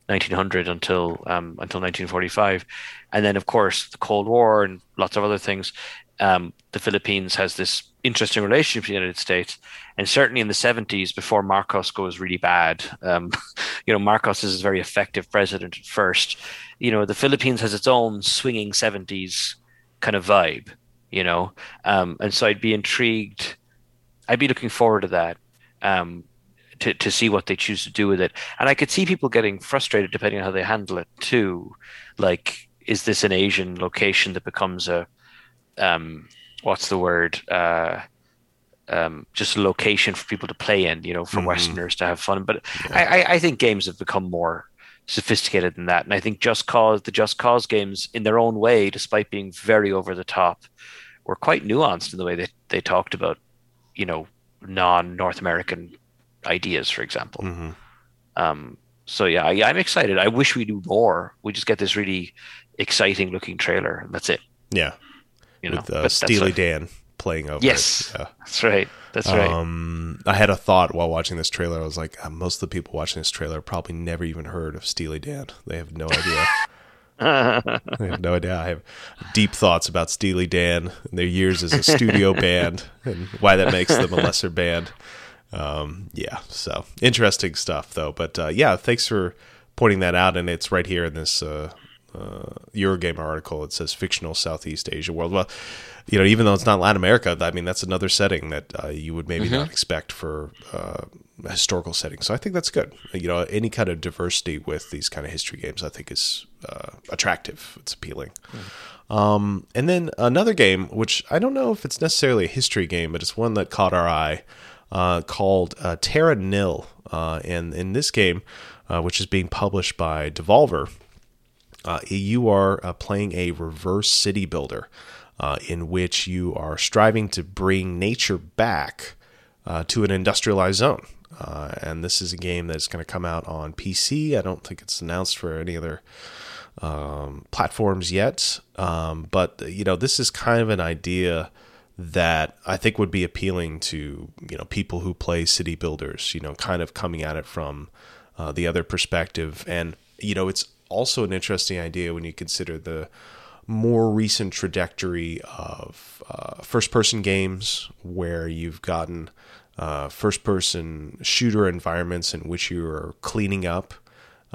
1900 until um, until 1945, and then of course the Cold War and lots of other things. Um, the Philippines has this interesting relationship with the United States, and certainly in the 70s, before Marcos goes really bad, um, [LAUGHS] you know, Marcos is a very effective president at first. You know, the Philippines has its own swinging 70s kind of vibe, you know, um, and so I'd be intrigued. I'd be looking forward to that. Um, to, to see what they choose to do with it. And I could see people getting frustrated depending on how they handle it too. Like, is this an Asian location that becomes a, um, what's the word? Uh, um, just a location for people to play in, you know, for Mhm. Westerners to have fun. But Yeah. I, I, think games have become more sophisticated than that. And I think Just Cause, the Just Cause games, in their own way, despite being very over the top, were quite nuanced in the way they, they talked about, you know, non North American ideas, for example. hmm Um, so yeah, I, I'm excited. I wish we knew more. We just get this really exciting looking trailer, and that's it. Yeah, You know, with uh, Steely right. Dan playing over. Yes. Yeah. That's right. That's right. Um, I had a thought while watching this trailer. I was like, uh, most of the people watching this trailer probably never even heard of Steely Dan. They have no idea. [LAUGHS] I have no idea. I have deep thoughts about Steely Dan and their years as a studio [LAUGHS] band and why that makes them a lesser band. Um, yeah, so interesting stuff though. But uh, yeah, thanks for pointing that out. And it's right here in this uh, uh, Eurogamer article. It says fictional Southeast Asia world. Well, you know, even though it's not Latin America, I mean, that's another setting that uh, you would maybe not expect for uh, a historical setting. So I think that's good. You know, any kind of diversity with these kind of history games, I think is uh, attractive. It's appealing. Um, and then another game, which I don't know if it's necessarily a history game, but it's one that caught our eye, uh, called uh, Terra Nil. Uh, and in this game, uh, which is being published by Devolver, you are uh, playing a reverse city builder uh, in which you are striving to bring nature back uh, to an industrialized zone. Uh, and this is a game that's going to come out on PC. I don't think it's announced for any other um, platforms yet. Um, but you know, this is kind of an idea that I think would be appealing to you know people who play city builders. You know, kind of coming at it from uh, the other perspective, and you know, it's also an interesting idea when you consider the more recent trajectory of uh, first-person games, where you've gotten uh, first-person shooter environments in which you are cleaning up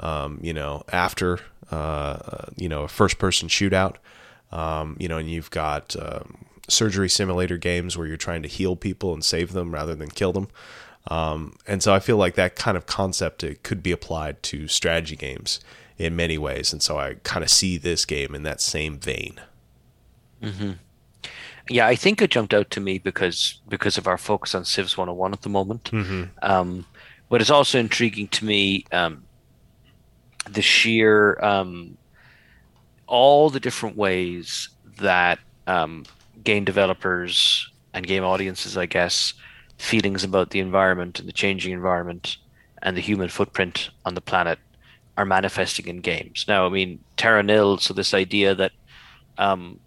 um, you know, after, uh, you know, a first person shootout, um, you know, and you've got um, surgery simulator games where you're trying to heal people and save them rather than kill them. Um, and so I feel like that kind of concept could be applied to strategy games in many ways. And so I kind of see this game in that same vein. yeah, I think it jumped out to me because because of our focus on Civs 101 at the moment. Um, but it's also intriguing to me um, the sheer um, all the different ways that um, game developers and game audiences, I guess, feelings about the environment and the changing environment and the human footprint on the planet are manifesting in games. Now, I mean, Terra Nil, so this idea that um,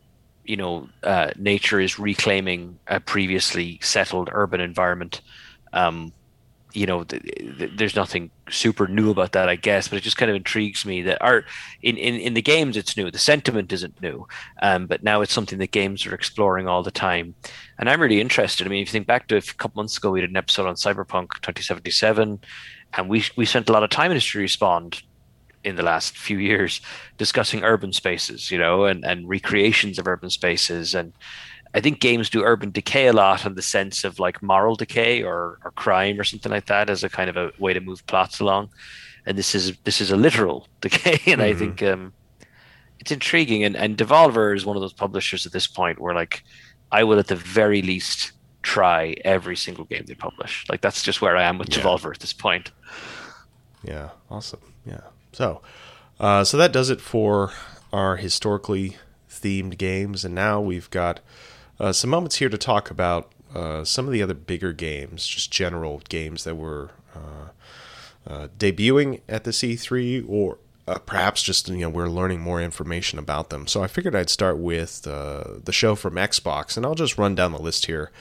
you know, uh, nature is reclaiming a previously settled urban environment um, you know, th- th- there's nothing super new about that, I guess, but it just kind of intrigues me that art in, in, in the games it's new. The sentiment isn't new, um, but now it's something that games are exploring all the time, and I'm really interested. I mean, if you think back to a couple months ago, we did an episode on Cyberpunk 2077, and we we spent a lot of time in History Respawn in the last few years discussing urban spaces, you know, and and recreations of urban spaces and I think games do urban decay a lot in the sense of like moral decay or, or crime or something like that as a kind of a way to move plots along. And this is this is a literal [LAUGHS] decay, and mm-hmm. I think um, it's intriguing. And and Devolver is one of those publishers at this point where like I will at the very least try every single game they publish. Like that's just where I am with yeah. Devolver at this point. Yeah, awesome. Yeah. So, uh, so that does it for our historically themed games, and now we've got uh, some moments here to talk about uh, some of the other bigger games, just general games that were uh, uh debuting at the E3 or uh, perhaps just you know we're learning more information about them. So I figured I'd start with the show from Xbox, and I'll just run down the list here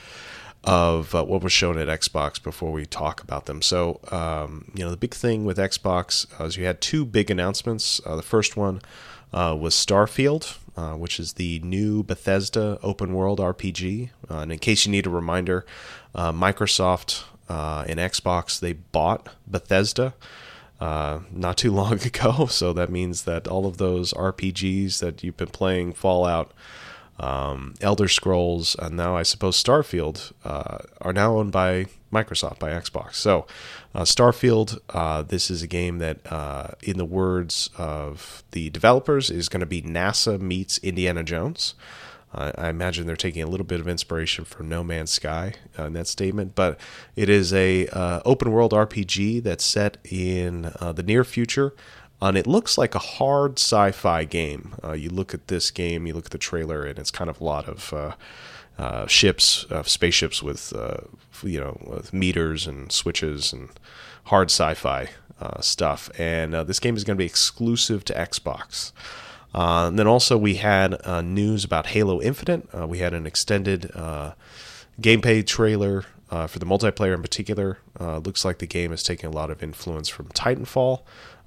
of uh, what was shown at Xbox before we talk about them. So, um, you know, the big thing with Xbox uh, is you had two big announcements. Uh, the first one uh, was Starfield, uh, which is the new Bethesda open world RPG. Uh, and in case you need a reminder, Microsoft and Xbox they bought Bethesda. Not too [LAUGHS] long ago, so that means that all of those RPGs that you've been playing, Fallout, um, Elder Scrolls, and now I suppose Starfield, uh, are now owned by Microsoft, by Xbox. So, uh, Starfield, uh, this is a game that, uh, in the words of the developers, is going to be NASA meets Indiana Jones. I imagine they're taking a little bit of inspiration from No Man's Sky uh, in that statement, but it is a uh, open world RPG that's set in the near future and it looks like a hard sci-fi game. Uh, you look at this game, you look at the trailer, and it's kind of a lot of uh, uh, ships, uh, spaceships with uh, you know with meters and switches and hard sci-fi uh, stuff. And this game is going to be exclusive to Xbox. and then also we had news about Halo Infinite. we had an extended gameplay trailer for the multiplayer in particular. Looks like the game is taking a lot of influence from Titanfall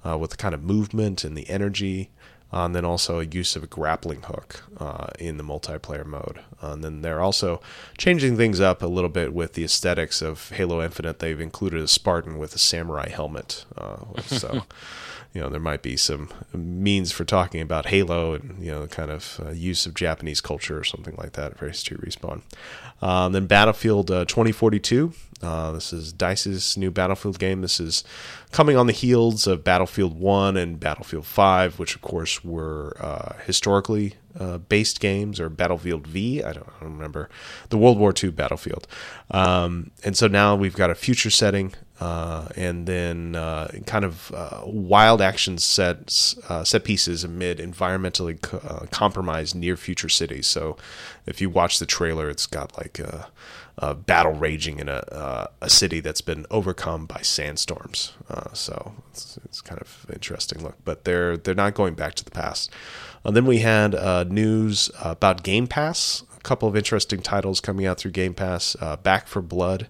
uh, with the kind of movement and the energy. Uh, and then also a use of a grappling hook uh, in the multiplayer mode. Uh, and then they're also changing things up a little bit with the aesthetics of Halo Infinite. They've included a Spartan with a samurai helmet. Uh, so [LAUGHS] you know there might be some means for talking about Halo and you know the kind of uh, use of Japanese culture or something like that for History Respawn. Um, then Battlefield uh, 2042. Uh, this is Dice's new Battlefield game. This is coming on the heels of Battlefield 1 and Battlefield 5, which of course were uh, historically uh, based games, or Battlefield V. I don't, I don't, remember the World War II Battlefield. Um, and so now we've got a future setting uh, and then uh, kind of uh, wild action sets set pieces amid environmentally co- compromised near future cities. So, if you watch the trailer, it's got like a battle raging in a uh, a city that's been overcome by sandstorms. so it's, it's, kind of interesting look, but they're they're not going back to the past. then we had news about Game Pass. A couple of interesting titles coming out through Game Pass. Back 4 Blood.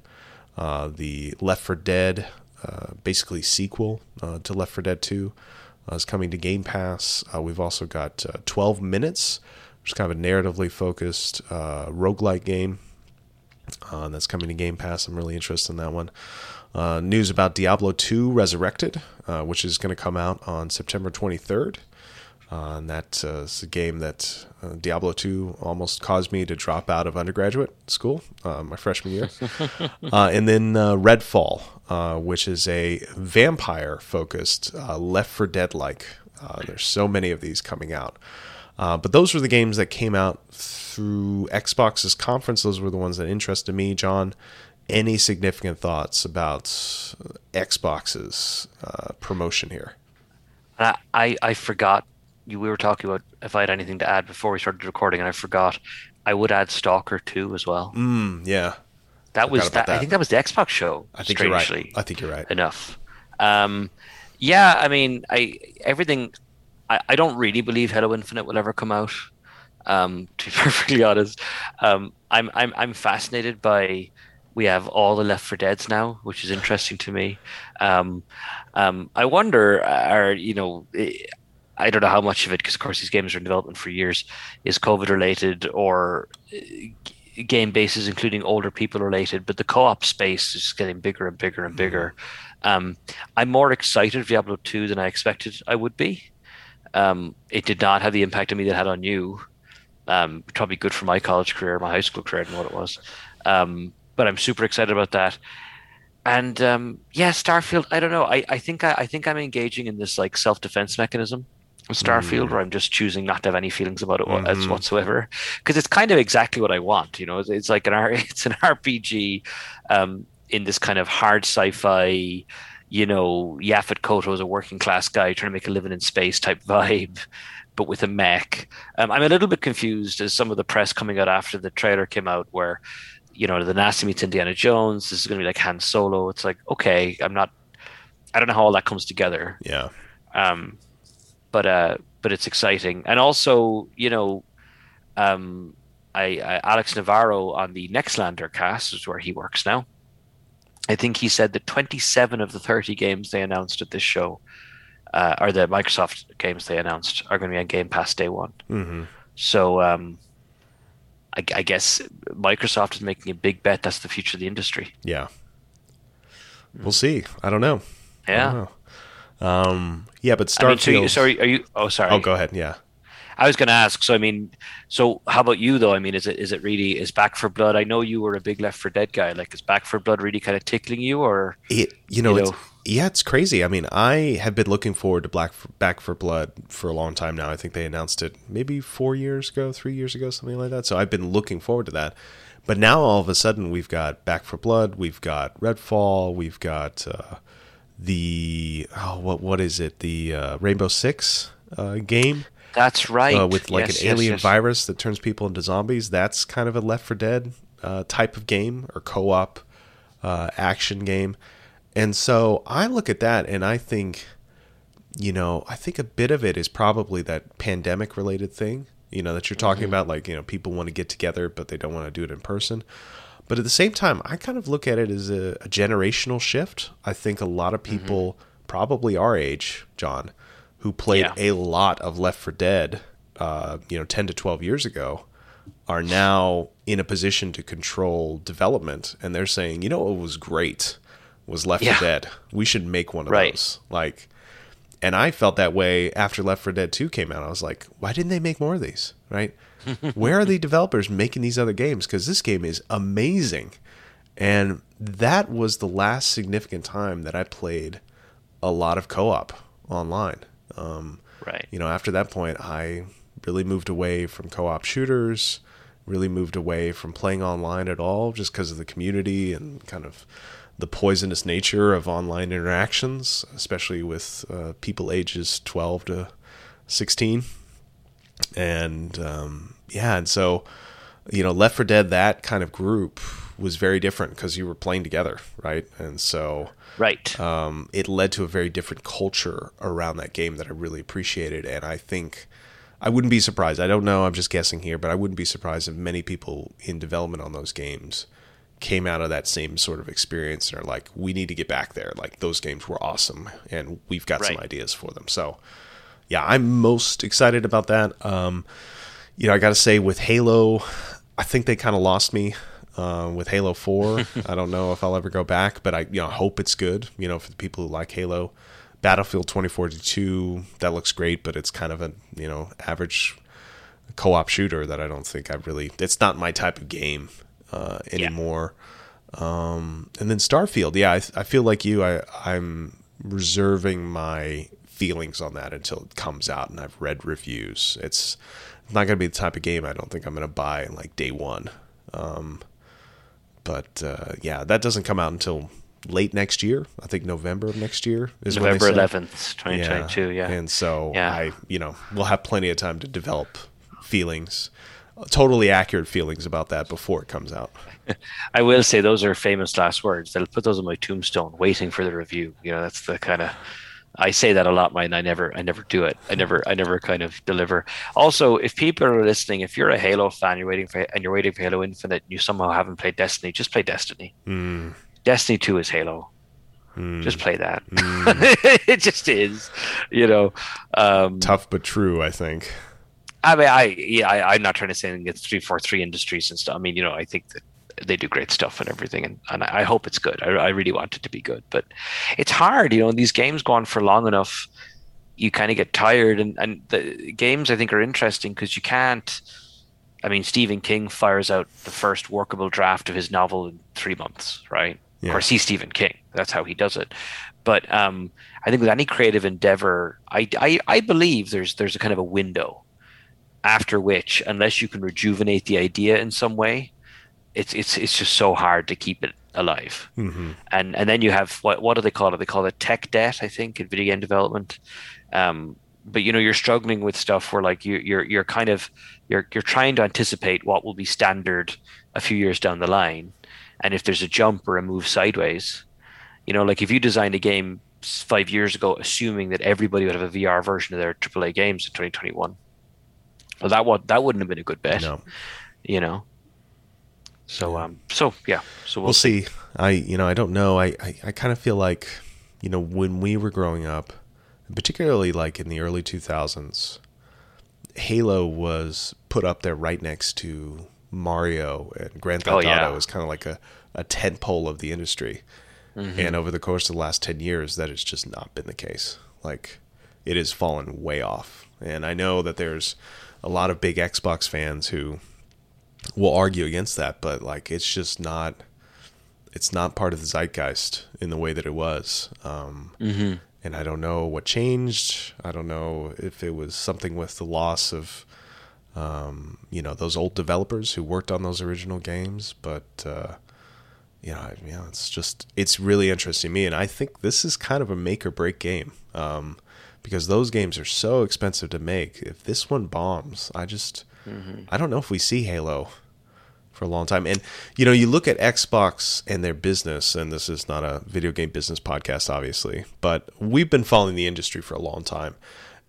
Uh, the Left 4 Dead, uh, basically sequel uh, to Left 4 Dead 2, uh, is coming to Game Pass. Uh, we've also got 12 Minutes, which is kind of a narratively focused uh, roguelike game that's coming to Game Pass. I'm really interested in that one. news about Diablo 2 Resurrected, which is going to come out on September 23rd. Uh, and that uh, a game that uh, Diablo 2 almost caused me to drop out of undergraduate school uh, my freshman year. [LAUGHS] Uh, and then uh, Redfall, which is a vampire focused Left 4 Dead like. there's so many of these coming out. But those were the games that came out through Xbox's conference. Those were the ones that interested me. John, any significant thoughts about Xbox's promotion here? I, I forgot you, we were talking about if I had anything to add before we started recording, and I forgot. I would add Stalker 2 as well. Mm, yeah. That was that, that, I think that was the Xbox show. I think you're right. I think you're right. Enough. Um, yeah, I mean, I everything. I, I don't really believe Halo Infinite will ever come out. Um, [LAUGHS] to be perfectly honest, um, I'm I'm I'm fascinated by we have all the Left 4 Dead's now, which is interesting to me. Um, um, I wonder, are you know, I don't know how much of it, because of course these games are in development for years, is COVID related or uh, game bases, including older people related. But the co-op space is getting bigger and bigger and bigger. Um, I'm more excited for Diablo 2 than I expected I would be. Um, it did not have the impact on me that it had on you. Um, probably good for my college career, my high school career, and what it was. Um, but I'm super excited about that. And um, yeah, Starfield. I don't know. I, I think I, I think I'm engaging in this like self defense mechanism with Starfield, mm. where I'm just choosing not to have any feelings about it mm-hmm. whatsoever, because it's kind of exactly what I want. You know, it's, it's like an R, [LAUGHS] it's an RPG um, in this kind of hard sci-fi. You know, Yaphet Kotto is a working class guy trying to make a living in space type vibe but with a mech. Um, I'm a little bit confused as some of the press coming out after the trailer came out, where you know, the NASA meets Indiana Jones. This is going to be like Han Solo. It's like, okay, I'm not, I don't know how all that comes together. Yeah. Um, but uh, but it's exciting, and also, you know, um, I, I Alex Navarro on the Nextlander cast is where he works now. I think he said that 27 of the 30 games they announced at this show, uh, or the Microsoft games they announced, are going to be on Game Pass day one. Mm-hmm. So, um, I, I, guess Microsoft is making a big bet. That's the future of the industry. Yeah. We'll see. I don't know. Yeah. Don't know. Um, yeah, but Starfield. I mean, so you, sorry, are you? Oh, sorry. Oh, go ahead. Yeah. I was going to ask. So, I mean, so how about you though? I mean, is it is it really is Back 4 Blood? I know you were a big Left 4 Dead guy. Like, is Back 4 Blood really kind of tickling you, or it? You know, you know yeah, it's crazy. I mean, I have been looking forward to Black for, Back 4 Blood for a long time now. I think they announced it maybe four years ago, three years ago, something like that. So I've been looking forward to that. But now all of a sudden we've got Back 4 Blood, we've got Redfall, we've got uh, the oh what what is it? The uh, Rainbow Six uh, game. That's right. Uh, with like yes, an alien yes. virus that turns people into zombies. That's kind of a Left 4 Dead uh, type of game or co-op uh, action game. And so I look at that and I think, you know, I think a bit of it is probably that pandemic related thing, you know, that you're talking mm-hmm. about. Like, you know, people want to get together, but they don't want to do it in person. But at the same time, I kind of look at it as a, a generational shift. I think a lot of mm-hmm. people, mm-hmm. probably our age, John, who played yeah. a lot of Left 4 Dead, uh, you know, 10 to 12 years ago, are now in a position to control development. And they're saying, you know, what was great was Left yeah. 4 Dead. We should make one of right. those. Like, and I felt that way after Left 4 Dead 2 came out. I was like, why didn't they make more of these? Right? [LAUGHS] Where are the developers making these other games? Because this game is amazing. And that was the last significant time that I played a lot of co op online. Um, right. You know, after that point, I really moved away from co op shooters, really moved away from playing online at all just because of the community and kind of the poisonous nature of online interactions, especially with uh, people ages 12 to 16. And um, yeah, and so, you know, Left 4 Dead, that kind of group was very different because you were playing together, right? And so, right, um, it led to a very different culture around that game that I really appreciated. And I think I wouldn't be surprised. I don't know. I'm just guessing here, but I wouldn't be surprised if many people in development on those games came out of that same sort of experience and are like, we need to get back there. Like those games were awesome, and we've got right. some ideas for them. So, yeah, I'm most excited about that. Um, you know, I got to say, with Halo, I think they kind of lost me. Uh, with Halo Four, [LAUGHS] I don't know if I'll ever go back, but I you know hope it's good. You know, for the people who like Halo, Battlefield 2042, that looks great, but it's kind of a you know average co-op shooter that I don't think I really. It's not my type of game uh, anymore. Yeah. Um, and then Starfield, yeah, I, I feel like you. I I'm reserving my feelings on that until it comes out and I've read reviews. It's not going to be the type of game I don't think I'm going to buy in like day one. Um, but uh, yeah, that doesn't come out until late next year. I think November of next year is November 11th, 2022. Yeah. yeah. And so yeah. I, you know, we'll have plenty of time to develop feelings totally accurate feelings about that before it comes out. [LAUGHS] I will say those are famous last words. They'll put those on my tombstone, waiting for the review. You know, that's the kind of I say that a lot, mine. I never, I never do it. I never, I never kind of deliver. Also, if people are listening, if you're a Halo fan, you're waiting for, and you're waiting for Halo Infinite, and you somehow haven't played Destiny, just play Destiny. Mm. Destiny Two is Halo. Mm. Just play that. Mm. [LAUGHS] it just is, you know. Um, Tough but true, I think. I mean, I yeah, I, I'm not trying to say anything against three four three industries and stuff. I mean, you know, I think that they do great stuff and everything, and, and I hope it's good. I, I really want it to be good, but it's hard, you know. These games go on for long enough, you kind of get tired, and and the games I think are interesting because you can't. I mean, Stephen King fires out the first workable draft of his novel in three months, right? Yeah. Of course, he's Stephen King. That's how he does it. But um, I think with any creative endeavor, I, I, I believe there's there's a kind of a window after which, unless you can rejuvenate the idea in some way, it's it's it's just so hard to keep it alive. hmm And and then you have what what do they call it? They call it tech debt, I think, in video game development. Um, but you know, you're struggling with stuff where like you, you're you're kind of you're you're trying to anticipate what will be standard a few years down the line, and if there's a jump or a move sideways, you know, like if you designed a game five years ago, assuming that everybody would have a VR version of their AAA games in 2021, well, that would that wouldn't have been a good bet, No. you know. So um, so yeah, so we'll, We'll see. I you know I don't know. I I, I kind of feel like you know when we were growing up, particularly like in the early two thousands, Halo was put up there right next to Mario and Grand Theft Oh, yeah. Auto was kind of like a a tent pole of the industry. Mm-hmm. And over the course of the last ten years, that has just not been the case. Like it has fallen way off. And I know that there's a lot of big Xbox fans who will argue against that, but like it's just not it's not part of the zeitgeist in the way that it was. Um, Mhm. And I don't know what changed. I don't know if it was something with the loss of, um, you know, those old developers who worked on those original games. But uh, you know, know, it's just it's really interesting to me, and I think this is kind of a make or break game. Um, because those games are so expensive to make. If this one bombs, I just Mm-hmm. I don't know if we see Halo for a long time. And you know, you look at Xbox and their business, and this is not a video game business podcast, obviously, but we've been following the industry for a long time.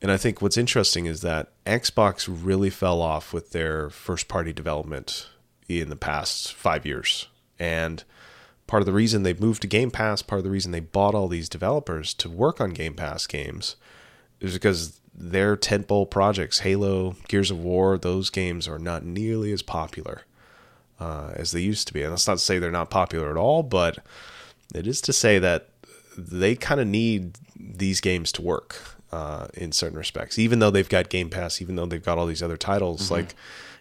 And I think what's interesting is that Xbox really fell off with their first party development in the past five years. And part of the reason they've moved to Game Pass, part of the reason they bought all these developers to work on Game Pass games is because their tentpole projects, Halo, Gears of War, those games are not nearly as popular uh, as they used to be. And that's not to say they're not popular at all, but it is to say that they kind of need these games to work uh, in certain respects. Even though they've got Game Pass, even though they've got all these other titles, like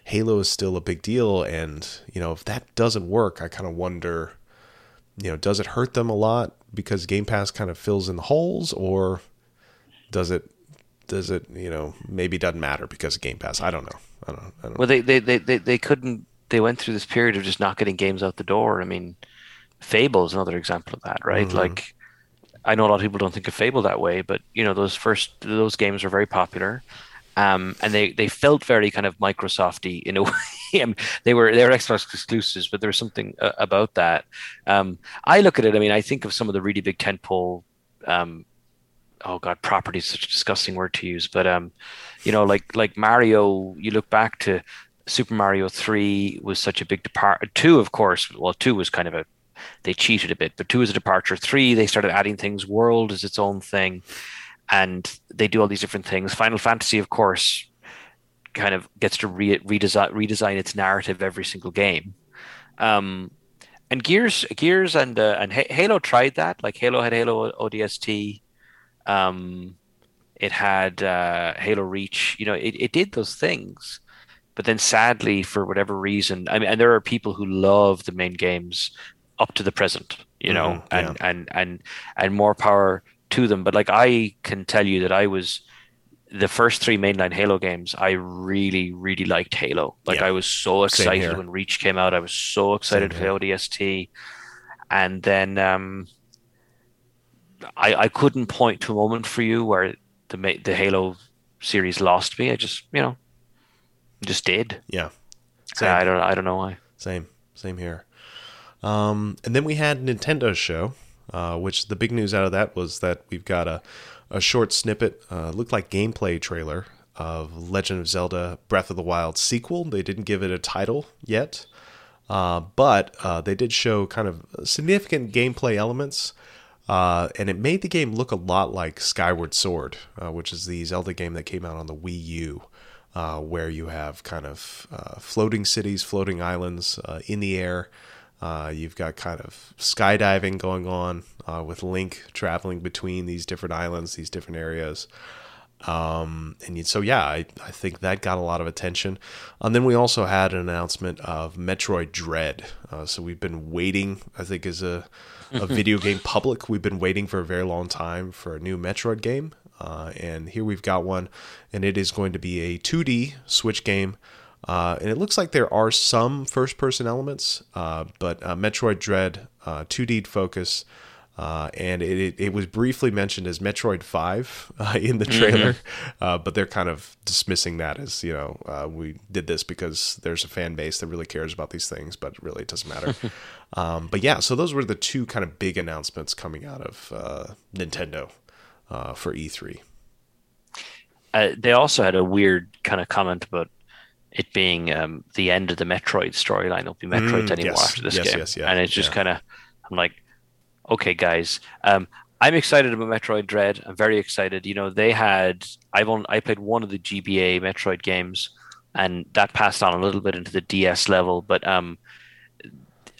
Halo is still a big deal. And, you know, if that doesn't work, I kind of wonder, you know, does it hurt them a lot because Game Pass kind of fills in the holes or does it does it you know maybe doesn't matter because of game pass i don't know i don't i don't Well, they, they, they, they, they couldn't. They went through this period of just not getting games out the door. I mean, Fable is another example of that, right? Mhm. Like, I know a lot of people don't think of Fable that way, but you know, those first those games were very popular, um, and they they felt very kind of Microsofty in a [LAUGHS] way. I mean, they were they were Xbox exclusives, but there was something uh, about that. Um, I look at it. I mean, I think of some of the really big tentpole. Um, oh God, property is such a disgusting word to use, but um, you know, like like Mario. You look back to Super Mario Three was such a big departure. Two, of course. Well, two was kind of a they cheated a bit, but two is a departure. Three, they started adding things. World is its own thing, and they do all these different things. Final Fantasy, of course, kind of gets to re- redesign redesign its narrative every single game. Um, and Gears, Gears, and uh, and Ha- Halo tried that. Like Halo had Halo ODST. Um, it had uh, Halo Reach. You know, it, it did those things, but then sadly, for whatever reason, I mean, and there are people who love the main games up to the present. You know, Mhm, yeah. and and and and more power to them. But like I can tell you that I was the first three mainline Halo games. I really really liked Halo. Like Yeah. I was so excited when Reach came out. I was so excited for. ODST, and then um, I I couldn't point to a moment for you where the the Halo series lost me. I just you know just did. yeah same I don't I don't know why. same same here um and then we had nintendo's show uh, which the big news out of that was that we've got a, a short snippet, uh, looked like gameplay trailer of Legend of Zelda Breath of the Wild sequel. They didn't give it a title yet, uh, but uh, they did show kind of significant gameplay elements. Uh, and it made the game look a lot like Skyward Sword, uh, which is the Zelda game that came out on the Wii U, uh, where you have kind of uh, floating cities, floating islands in the air. you've got kind of skydiving going on with Link traveling between these different islands, these different areas. Um, and so, yeah, I, I think that got a lot of attention. And then we also had an announcement of Metroid Dread. Uh, so we've been waiting, I think, as a, a video game public, we've been waiting for a very long time for a new Metroid game. Uh, and here we've got one, and it is going to be a 2D Switch game. Uh, and it looks like there are some first person elements, uh, but uh, Metroid Dread, 2D uh, focus. Uh, and it, it, was briefly mentioned as Metroid 5 uh, [LAUGHS] in the trailer, mm-hmm. uh, but they're kind of dismissing that as, you know, uh, we did this because there's a fan base that really cares about these things, but really it doesn't matter. [LAUGHS] um, but yeah, so those were the two kind of big announcements coming out of uh, Nintendo uh, for E3. they also had a weird kind of comment about it being um, the end of the Metroid storyline. There'll be Metroid mm, anymore yes, after this yes, game. Yes, yeah, and it's just yeah. kind of, I'm like, okay, guys. Um, I'm excited about Metroid Dread. I'm very excited. You know, they had I've only, I played one of the GBA Metroid games, and that passed on a little bit into the DS level. But um,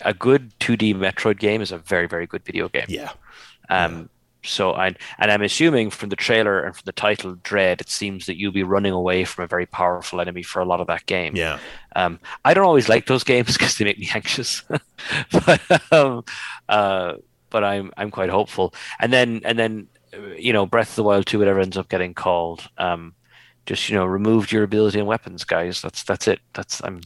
a good 2D Metroid game is a very very good video game. Yeah. Um. So I and I'm assuming from the trailer and from the title Dread, it seems that you'll be running away from a very powerful enemy for a lot of that game. Yeah. Um, I don't always like those games [LAUGHS] because they make me anxious. [LAUGHS] but um, uh, but I'm I'm quite hopeful. And then and then you know Breath of the Wild two, whatever ends up getting called, um, just you know remove durability and weapons, guys. That's that's it. That's I'm.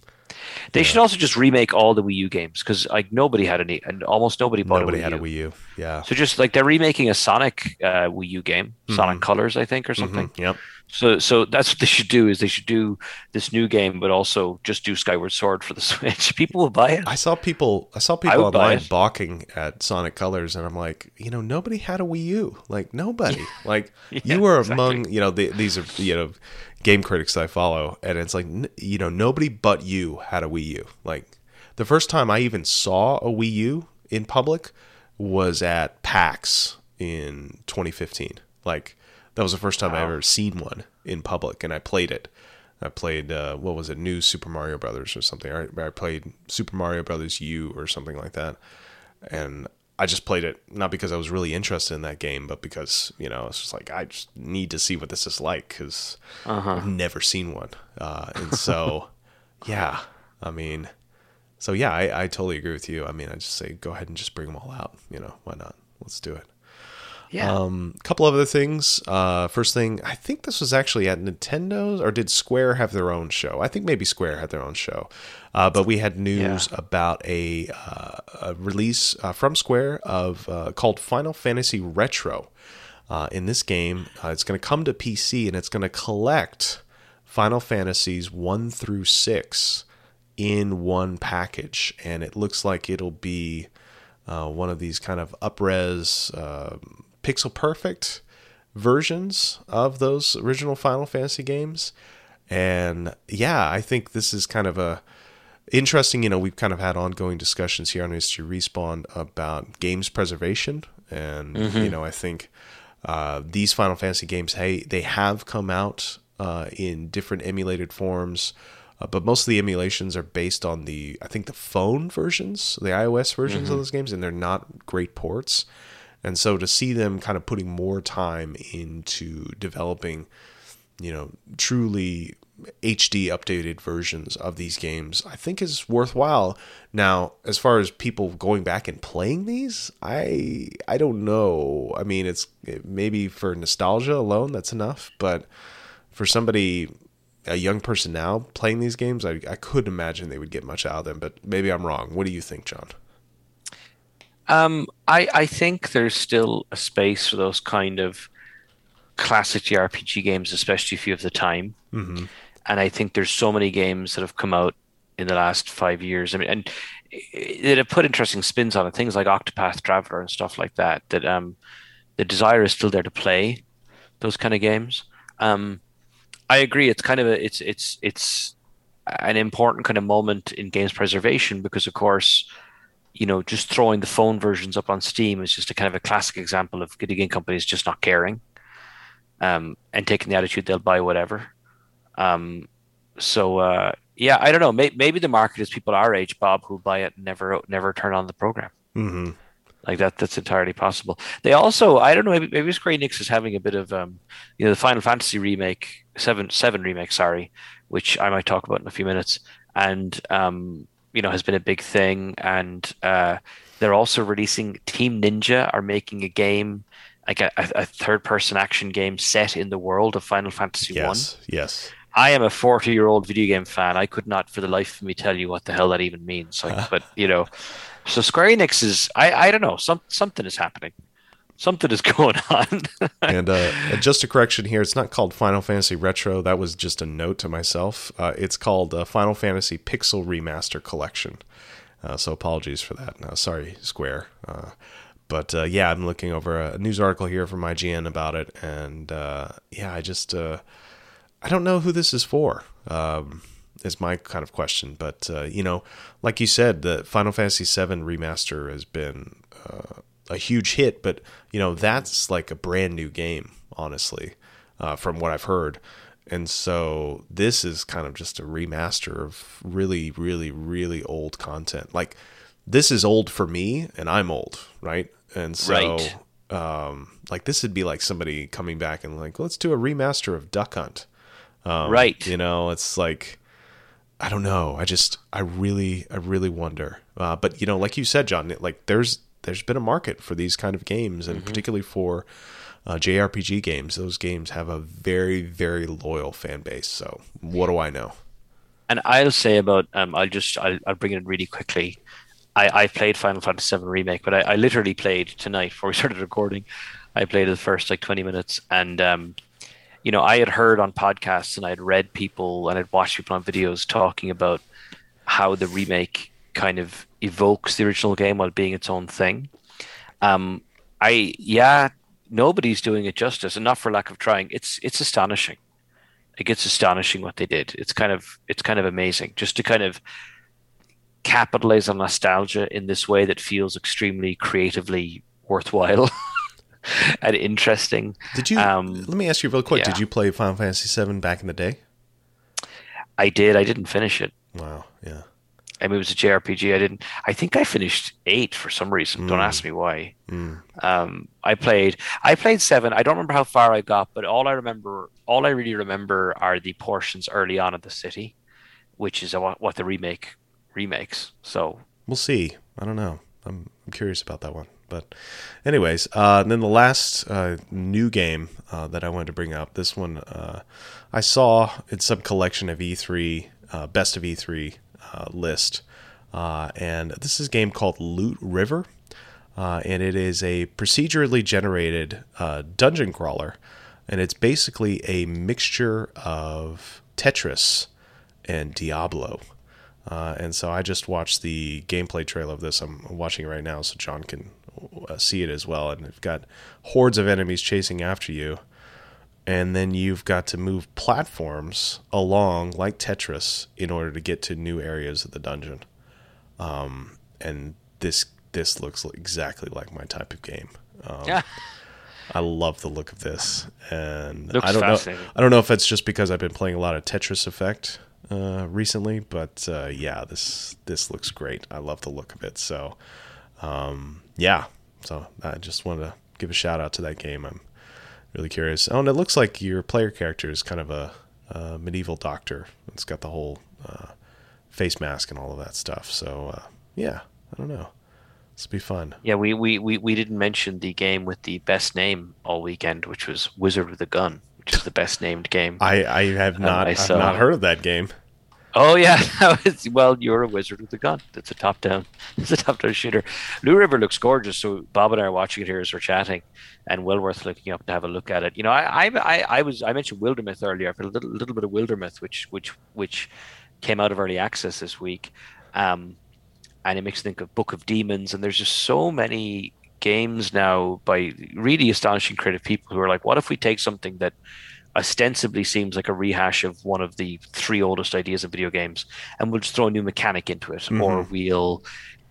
They yeah. should also just remake all the Wii U games because like nobody had any, and almost nobody bought nobody a Wii had U. a Wii U. Yeah. So just like they're remaking a Sonic uh, Wii U game, mm-hmm. Sonic Colors, I think, or something. Mm-hmm. Yep. So, so that's what they should do is they should do this new game, but also just do Skyward Sword for the [LAUGHS] Switch. People will buy it. I saw people. I saw people online balking at Sonic Colors, and I'm like, you know, nobody had a Wii U. Like nobody. [LAUGHS] like yeah, [LAUGHS] you were exactly. among, you know, the, these are you know, game critics that I follow, and it's like, you know, nobody but you had a Wii U. Like the first time I even saw a Wii U in public was at PAX in 2015. Like that was the first time wow. I ever seen one in public, and I played it. I played uh, what was it, New Super Mario Brothers or something. I, I played Super Mario Brothers U or something like that, and I just played it not because I was really interested in that game, but because you know it's just like I just need to see what this is like because uh-huh. I've never seen one, uh, and so [LAUGHS] yeah, I mean, so yeah, I, I totally agree with you. I mean, I just say go ahead and just bring them all out. You know, why not? Let's do it. Yeah. Um, a couple other things. Uh, first thing, I think this was actually at Nintendo's, or did Square have their own show? I think maybe Square had their own show. Uh, but we had news yeah. about a, uh, a release uh, from Square of uh, called Final Fantasy Retro. Uh, in this game, it's going to come to PC and it's going to collect Final Fantasies one through six in one package, and it looks like it'll be. one of these kind of upres pixel perfect versions of those original Final Fantasy games. And yeah, I think this is kind of a interesting. You know, we've kind of had ongoing discussions here on History Respawn about games preservation, and mm-hmm. you know, I think uh, these Final Fantasy games, hey, they have come out uh, in different emulated forms. Uh, but most of the emulations are based on the, I think, the phone versions, the iOS versions mm-hmm. of those games, and they're not great ports. And so to see them kind of putting more time into developing, you know, truly HD updated versions of these games, I think is worthwhile. Now, as far as people going back and playing these, I I don't know. I mean, it's maybe for nostalgia alone that's enough, but for somebody a young person now playing these games, I, I couldn't imagine they would get much out of them, but maybe I'm wrong. What do you think, John? Um, I I think there's still a space for those kind of classic JRPG games, especially if you have the time. Mm-hmm. And I think there's so many games that have come out in the last five years. I mean, and it have put interesting spins on it, things like Octopath Traveler and stuff like that. That um, the desire is still there to play those kind of games. Um, I agree. It's kind of a it's it's it's an important kind of moment in games preservation because, of course, you know, just throwing the phone versions up on Steam is just a kind of a classic example of game companies just not caring, um, and taking the attitude they'll buy whatever. Um, so uh, yeah, I don't know. Maybe, maybe the market is people our age, Bob, who buy it and never never turn on the program. Mm-hmm. Like that, that's entirely possible. They also, I don't know, maybe, maybe Square Enix is having a bit of, um, you know, the Final Fantasy remake, seven seven remake, sorry, which I might talk about in a few minutes, and um, you know, has been a big thing. And uh, they're also releasing Team Ninja are making a game, like a, a third person action game set in the world of Final Fantasy Yes, One. yes. I am a 40 year old video game fan. I could not for the life of me tell you what the hell that even means. Like, [LAUGHS] but you know, so Square Enix is, I, I don't know, some, something is happening. Something is [LAUGHS] going on. and uh, just a correction here: it's not called Final Fantasy Retro. That was just a note to myself. Uh, it's called uh, Final Fantasy Pixel Remaster Collection. Uh, so apologies for that. Uh, sorry, Square. Uh, but yeah, I'm looking over a news article here from IGN about it, and yeah, I just I don't know who this is for. Um, is my kind of question, but you know, like you said, the Final Fantasy VII remaster has been a huge hit, but you know that's like a brand new game, honestly, uh, from what I've heard. And so this is kind of just a remaster of really, really, really old content. Like this is old for me, and I'm old, right? And so, Right. um, like this would be like somebody coming back and like, let's do a remaster of Duck Hunt. Um, Right. You know, it's like I don't know. I just I really I really wonder. Uh, but you know, like you said, John, like there's there's been a market for these kind of games, and particularly for uh, JRPG games. Those games have a very very loyal fan base. So what do I know? and I'll say about, um, I'll just, I'll, I'll bring it in really quickly. I, I played Final Fantasy VII Remake, but I, I literally played tonight before we [LAUGHS] started recording. I played the first like 20 minutes and, um, you know, I had heard on podcasts and I had read people and I'd watched people on videos talking about how the remake kind of evokes the original game while being its own thing. Um, I yeah, nobody's doing it justice, and not for lack of trying. It's it's astonishing. Like it's astonishing what they did. It's kind of it's kind of amazing just to kind of capitalize on nostalgia in this way that feels extremely creatively worthwhile [LAUGHS] and interesting. Did you? Um, let me ask you real quick. yeah. Did you play Final Fantasy VII back in the day? I did. I didn't finish it. Wow. Yeah. I mean, it was a JRPG. I didn't. I think I finished eight for some reason. Don't ask me why. Mm. Um, I played. I played seven. I don't remember how far I got, but all I remember, all I really remember, are the portions early on of the city, which is what, what the remake remakes. So We'll see. I don't know. I'm, I'm curious about that one. But, anyways, uh, and then the last uh, new game uh, that I wanted to bring up. This one uh, I saw in some collection of E3 uh, best of E3 uh, list, uh, and this is a game called Loot River, uh, and it is a procedurally generated uh, dungeon crawler, and it's basically a mixture of Tetris and Diablo. And so I just watched the gameplay trailer of this. I'm watching it right now, so John can see it as well. And you've got hordes of enemies chasing after you, and then you've got to move platforms along like Tetris in order to get to new areas of the dungeon. Um, and this this looks exactly like my type of game. Um, yeah, I love the look of this, and Looks I don't know. I don't know if it's just because I've been playing a lot of Tetris Effect uh, recently, but uh, yeah, this this looks great. I love the look of it. So, um, yeah. So I just wanted to give a shout out to that game. I'm really curious. Oh, and it looks like your player character is kind of a, a medieval doctor. It's got the whole uh, face mask and all of that stuff. So uh, yeah, I don't know. This will be fun. yeah. We, we we we didn't mention the game with the best name all weekend, which was Wizard with a Gun, which is the best named game. I, I have not I I've not heard of that game. Oh yeah, [LAUGHS] well, you're a wizard with a gun. It's a top-down. It's [LAUGHS] a top-down shooter. Loot River looks gorgeous. So Bob and I are watching it here as we're chatting, and well worth looking up to have a look at it. You know, I I, I, I was I mentioned Wildermyth earlier. I've a little, little bit of Wildermyth, which which which came out of early access this week. Um, and it makes me think of Book of Demons, and there's just so many games now by really astonishing creative people who are like, what if we take something that ostensibly seems like a rehash of one of the three oldest ideas of video games and we'll just throw a new mechanic into it mm-hmm. or we'll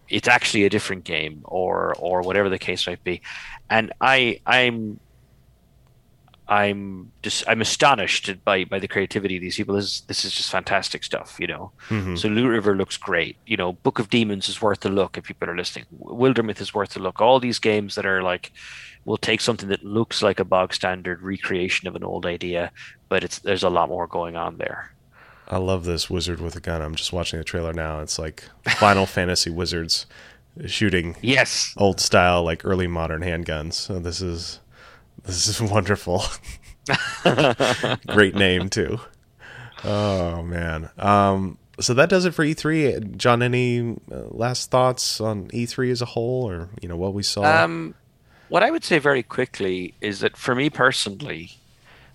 it's actually a different game or or whatever the case might be and i i'm I'm just I'm astonished by by the creativity of these people. This is, this is just fantastic stuff, you know. Mm-hmm. So Loot River looks great. You know, Book of Demons is worth a look if people are listening. Wildermyth is worth a look. All these games that are like we'll take something that looks like a bog standard recreation of an old idea, but it's there's a lot more going on there. I love this wizard with a gun. I'm just watching the trailer now. It's like Final [LAUGHS] Fantasy wizards shooting yes old style like early modern handguns. So this is this is [LAUGHS] wonderful. [LAUGHS] Great name too. Oh man. Um, so that does it for E3. John, any uh, last thoughts on E3 as a whole, or you know what we saw? Um, what I would say very quickly is that for me personally,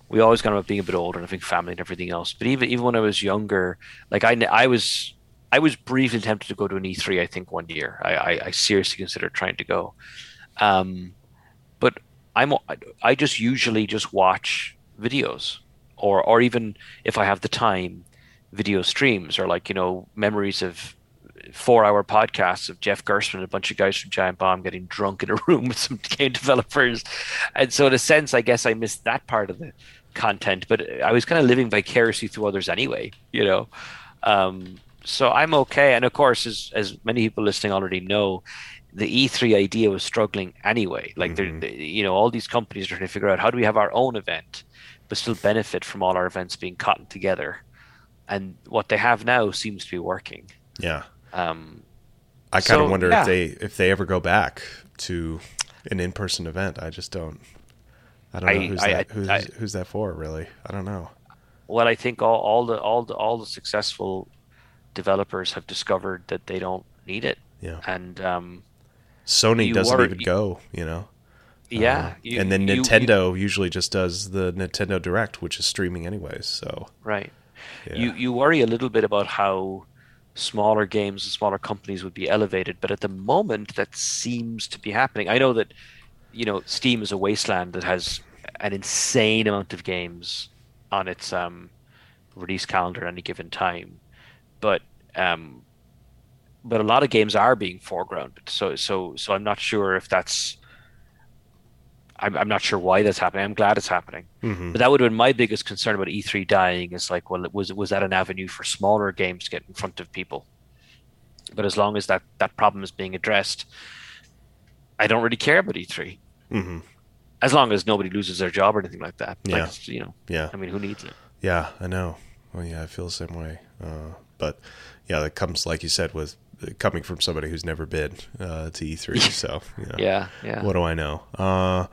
we always got about being a bit older and having family and everything else. But even even when I was younger, like I I was I was briefly tempted to go to an E3. I think one year I I, I seriously considered trying to go. Um, I'm I just usually just watch videos or or even if I have the time, video streams or like you know memories of four hour podcasts of Jeff Gerstmann and a bunch of guys from Giant Bomb getting drunk in a room with some [LAUGHS] game developers. And so in a sense, I guess I missed that part of the content, but I was kind of living vicariously through others anyway, you know. Um, so I'm okay. And of course, as as many people listening already know, the E3 idea was struggling anyway. Like, mm-hmm. they, you know, all these companies are trying to figure out how do we have our own event, but still benefit from all our events being cottoned together. And what they have now seems to be working. Yeah. Um, I kind of so, wonder yeah. if they if they ever go back to an in person event. I just don't. I don't know I, who's I, that. Who's, I, who's that for? Really, I don't know. Well, I think all, all the all the all the successful developers have discovered that they don't need it. Yeah. And um, Sony doesn't even go, you know. Yeah, uh, you, and then Nintendo you, you, usually just does the Nintendo Direct, which is streaming anyways. So right, yeah. you you worry a little bit about how smaller games and smaller companies would be elevated, but at the moment that seems to be happening. I know that you know Steam is a wasteland that has an insane amount of games on its um, release calendar at any given time, but um, but a lot of games are being foregrounded. So so so I'm not sure if that's I'm, I'm not sure why that's happening. I'm glad it's happening. Mm-hmm. But that would have been my biggest concern about E3 dying is like, well, was was that an avenue for smaller games to get in front of people? But as long as that that problem is being addressed, I don't really care about E3. Mm-hmm. As long as nobody loses their job or anything like that. Yeah. Like, you know. Yeah. I mean, who needs it? Yeah, I know. Well, yeah, I feel the same way. Uh, but yeah, that comes like you said with coming from somebody who's never been uh, to E3. [LAUGHS] So you know, yeah, yeah. What do I know? Uh,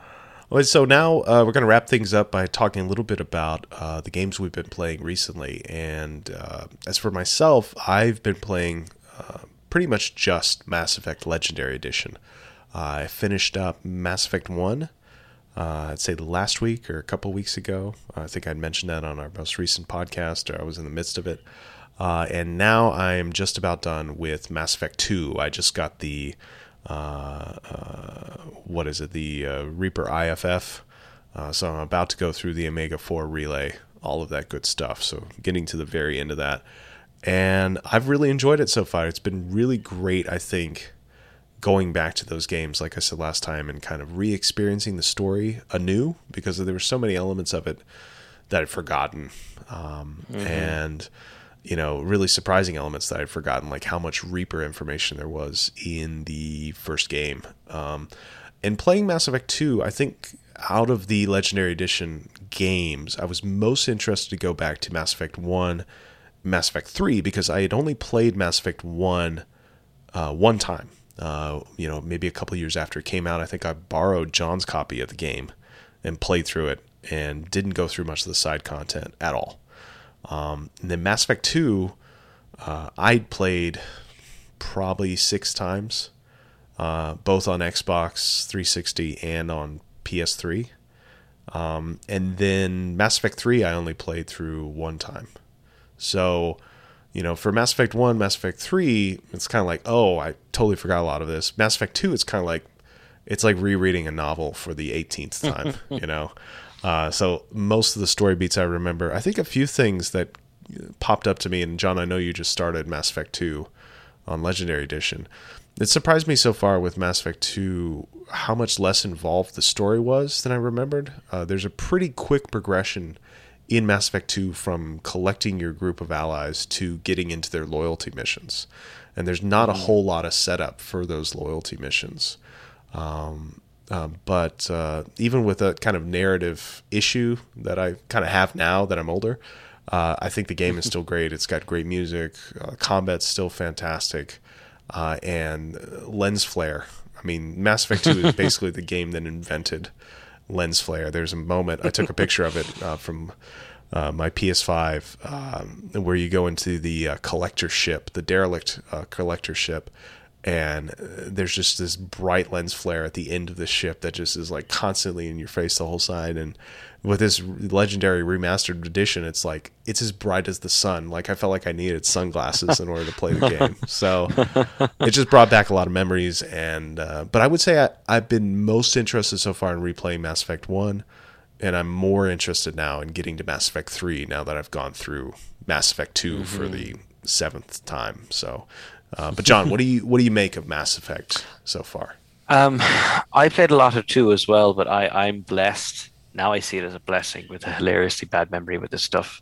so now uh, we're going to wrap things up by talking a little bit about uh, the games we've been playing recently. And uh, as for myself, I've been playing uh, pretty much just Mass Effect Legendary Edition. I finished up Mass Effect One. I'd say the last week or a couple weeks ago. I think I'd mentioned that on our most recent podcast, or I was in the midst of it. Uh, and now I'm just about done with Mass Effect 2. I just got the, uh, uh, what is it, the uh, Reaper IFF. Uh, so I'm about to go through the Omega 4 relay, all of that good stuff. So getting to the very end of that. And I've really enjoyed it so far. It's been really great, I think, going back to those games, like I said last time, and kind of re experiencing the story anew because there were so many elements of it that I'd forgotten. Um, mm-hmm. And you know, really surprising elements that I'd forgotten, like how much Reaper information there was in the first game. Um, and playing Mass Effect 2, I think out of the Legendary Edition games, I was most interested to go back to Mass Effect 1, Mass Effect 3, because I had only played Mass Effect 1 uh, one time. Uh, you know, maybe a couple years after it came out, I think I borrowed John's copy of the game and played through it and didn't go through much of the side content at all. Um, and then Mass Effect 2, uh, I played probably six times, uh, both on Xbox 360 and on PS3. Um, and then Mass Effect 3, I only played through one time. So, you know, for Mass Effect 1, Mass Effect 3, it's kind of like, oh, I totally forgot a lot of this. Mass Effect 2, it's kind of like, it's like rereading a novel for the 18th time, [LAUGHS] you know? Uh, so most of the story beats I remember. I think a few things that popped up to me, and John, I know you just started Mass Effect 2 on Legendary Edition. It surprised me so far with Mass Effect 2 how much less involved the story was than I remembered. Uh, there's a pretty quick progression in Mass Effect 2 from collecting your group of allies to getting into their loyalty missions. And there's not a mm. whole lot of setup for those loyalty missions. Um, um, but uh, even with a kind of narrative issue that I kind of have now that I'm older, uh, I think the game is [LAUGHS] still great. It's got great music, uh, combat's still fantastic, uh, and lens flare. I mean, Mass Effect 2 is basically the game that invented lens flare. There's a moment I took a picture of it uh, from uh, my PS5 um, where you go into the uh, collector ship, the derelict uh, collector ship, and uh, there's just this bright lens flare at the end of the ship that just is like constantly in your face the whole side. And with this legendary remastered edition it's like it's as bright as the sun. Like i felt like i needed sunglasses in order to play the [LAUGHS] game. So it just brought back a lot of memories. And uh, but i would say I, i've been most interested so far in replaying mass effect 1 and i'm more interested now in getting to mass effect 3 now that i've gone through mass effect 2 mm-hmm. for the seventh time. So uh, but John, what do you what do you make of Mass Effect so far? Um, [SIGHS] I played a lot of two as well, but I I'm blessed now. I see it as a blessing with a hilariously bad memory with this stuff.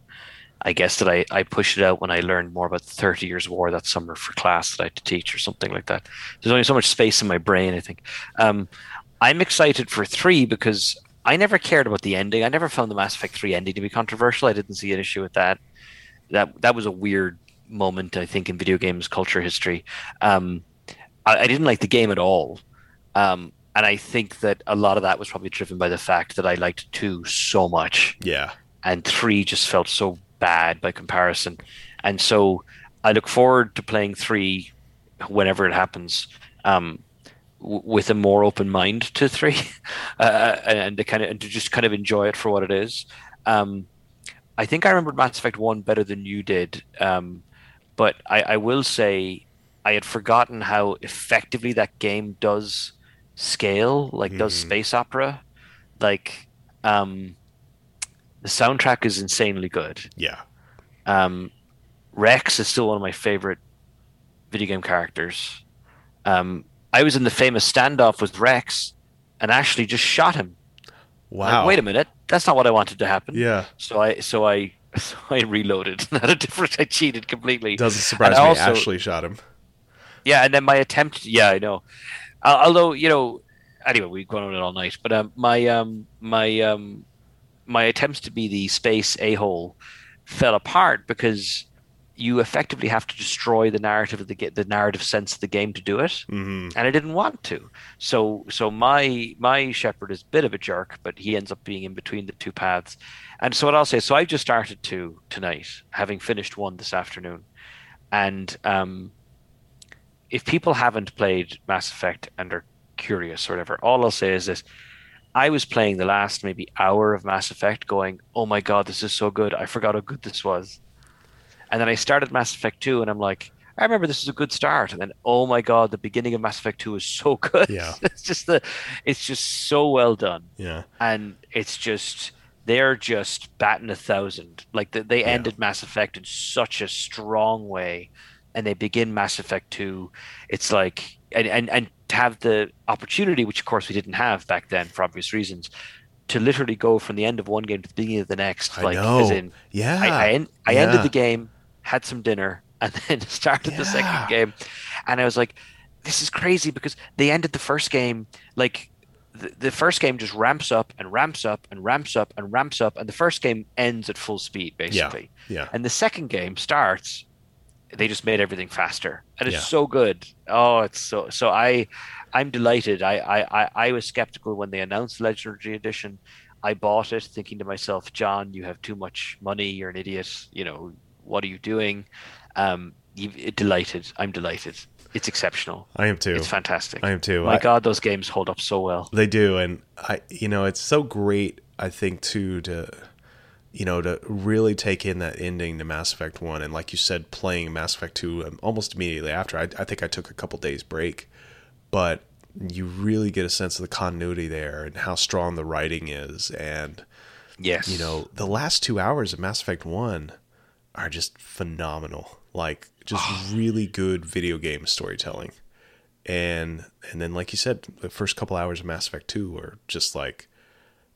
I guess that I, I pushed it out when I learned more about the 30 Years War that summer for class that I had to teach or something like that. There's only so much space in my brain, I think. Um, I'm excited for three because I never cared about the ending. I never found the Mass Effect 3 ending to be controversial. I didn't see an issue with that. That that was a weird moment I think in video games culture history. Um, I, I, didn't like the game at all, um, and I think that a lot of that was probably driven by the fact that I liked two so much. Yeah, and three just felt so bad by comparison, and so I look forward to playing three whenever it happens. Um, with a more open mind to three, [LAUGHS] uh, and to kind of and to just kind of enjoy it for what it is. Um, I think I remembered Mass Effect One better than you did. Um, but I, I will say I had forgotten how effectively that game does scale, like mm-hmm. does space opera. Like, um, the soundtrack is insanely good. Yeah. Um, Wrex is still one of my favorite video game characters. Um, I was in the famous standoff with Wrex and Ashley just shot him. Wow! Like, Wait a minute, that's not what I wanted to happen. Yeah. So I so I [LAUGHS] So I reloaded. [LAUGHS] Not a different. I cheated completely. Doesn't surprise and me. Also, Ashley shot him. Yeah, and then my attempt. Yeah, I know. Uh, although you know, anyway, we've gone on it all night. But um, my um, my um, my attempts to be the space a hole fell apart because you effectively have to destroy the narrative of the the narrative sense of the game to do it, mm-hmm. and I didn't want to. So so my my Shepard is a bit of a jerk, but he ends up being in between the two paths. And so what I'll say, so I've just started two tonight, having finished one this afternoon, and um, if people haven't played Mass Effect and are curious or whatever, all I'll say is this. I was playing the last maybe hour of Mass Effect going, oh my God, this is so good. I forgot how good this was. And then I started Mass Effect 2 and I'm like, I remember this is a good start. And then, oh my God, the beginning of Mass Effect 2 is so [LAUGHS] good. Yeah. [LAUGHS] it's just the, it's just so well done. Yeah. And it's just, they're just batting a thousand. Like the, they yeah. ended Mass Effect in such a strong way and they begin Mass Effect 2. It's like, and, and, and to have the opportunity, which of course we didn't have back then for obvious reasons, to literally go from the end of one game to the beginning of the next. I like, know. as in, yeah, I, I, I yeah. ended the game, had some dinner, and [LAUGHS] then started yeah. the second game. And I was like, this is crazy because they ended the first game like the, the first game just ramps up and ramps up and ramps up and ramps up, and the first game ends at full speed basically. Yeah. yeah. And the second game starts. They just made everything faster, and it's yeah. so good. Oh, it's so so. I I'm delighted. I, I, I was skeptical when they announced Legendary Edition. I bought it thinking to myself, John, you have too much money. You're an idiot. You know, what are you doing? Um, you, delighted. I'm delighted. It's exceptional. I am too. It's fantastic. I am too. My I, God, those games hold up so well. They do, and I, you know, it's so great. I think too to you know, to really take in that ending to Mass Effect 1. And like you said, playing Mass Effect 2 um, almost immediately after, I, I think I took a couple days break. But you really get a sense of the continuity there and how strong the writing is. And, yes. you know, the last two hours of Mass Effect 1 are just phenomenal. Like, just really good video game storytelling. And and then, like you said, the first couple hours of Mass Effect 2 are just like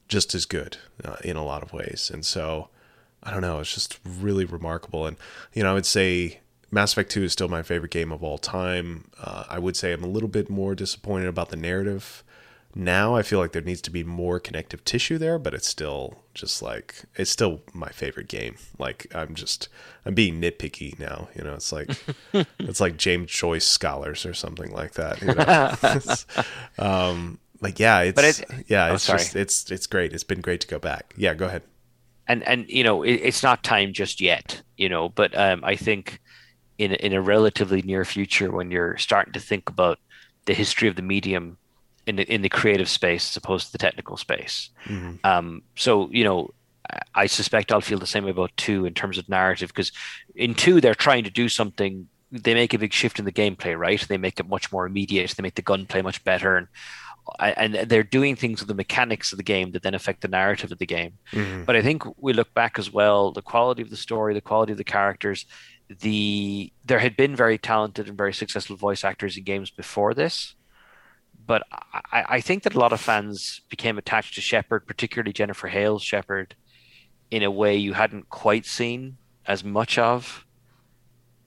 just as good uh, in a lot of ways. And so, I don't know, it's just really remarkable. And, you know, I would say Mass Effect 2 is still my favorite game of all time. Uh, I would say I'm a little bit more disappointed about the narrative. Now I feel like there needs to be more connective tissue there, but it's still just like it's still my favorite game. Like I'm just I'm being nitpicky now. You know, it's like [LAUGHS] it's like James Joyce scholars or something like that. You know? [LAUGHS] [LAUGHS] um, like yeah, it's But it- yeah, oh, it's sorry. just it's it's great. It's been great to go back. Yeah, go ahead. and and you know it, it's not time just yet you know but um, i think in in a relatively near future when you're starting to think about the history of the medium in the in the creative space as opposed to the technical space Mhm. um so you know I- suspect i'll feel the same way about two in terms of narrative because in two they're trying to do something they make a big shift in the gameplay right they make it much more immediate they make the gunplay much better and and they're doing things with the mechanics of the game that then affect the narrative of the game Mhm. but I think we look back as well, the quality of the story, the quality of the characters, the there had been very talented and very successful voice actors in games before this. But I, I think that a lot of fans became attached to Shepard, particularly Jennifer Hale's Shepard, in a way you hadn't quite seen as much of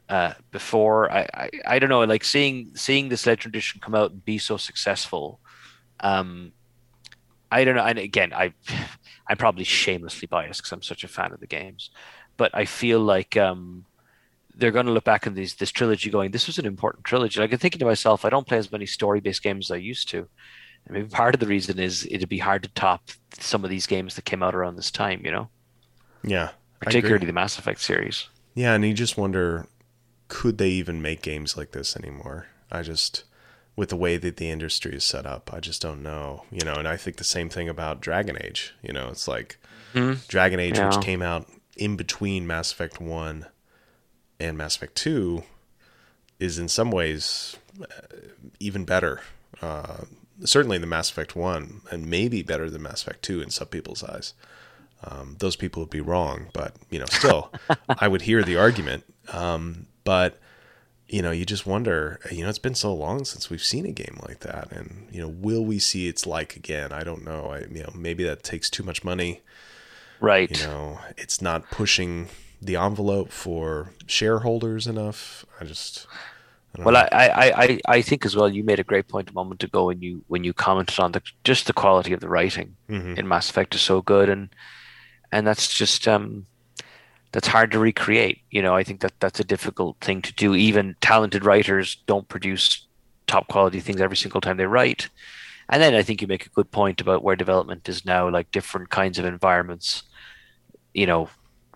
uh, before. I, I, I don't know, like seeing seeing this Legend Edition come out and be so successful. Um, I don't know. And again, I [LAUGHS] I'm probably shamelessly biased because I'm such a fan of the games, but I feel like um, they're going to look back on these this trilogy, going, "This was an important trilogy." Like I'm thinking to myself, I don't play as many story-based games as I used to. And maybe part of the reason is it'd be hard to top some of these games that came out around this time. You know, Yeah, particularly the Mass Effect series. Yeah, and you just wonder could they even make games like this anymore? I just with the way that the industry is set up, I just don't know. You know, and I think the same thing about Dragon Age. You know, it's like Mhm. Dragon Age, Yeah. which came out in between Mass Effect 1 and Mass Effect 2, is in some ways uh, even better. Uh, certainly the Mass Effect 1, and maybe better than Mass Effect 2 in some people's eyes. Um, those people would be wrong, but you know, still, [LAUGHS] I would hear the argument. Um, but you know, you just wonder. You know, it's been so long since we've seen a game like that, and you know, will we see its like again? I don't know. I, you know, maybe that takes too much money. Right. You know, it's not pushing the envelope for shareholders enough. I just, I Well, know. I, I, I, I think as well. You made a great point a moment ago when you when you commented on the just the quality of the writing Mhm. in Mass Effect is so good, and and that's just um, that's hard to recreate. You know, I think that that's a difficult thing to do. Even talented writers don't produce top quality things every single time they write. And then I think you make a good point about where development is now, like different kinds of environments. You know,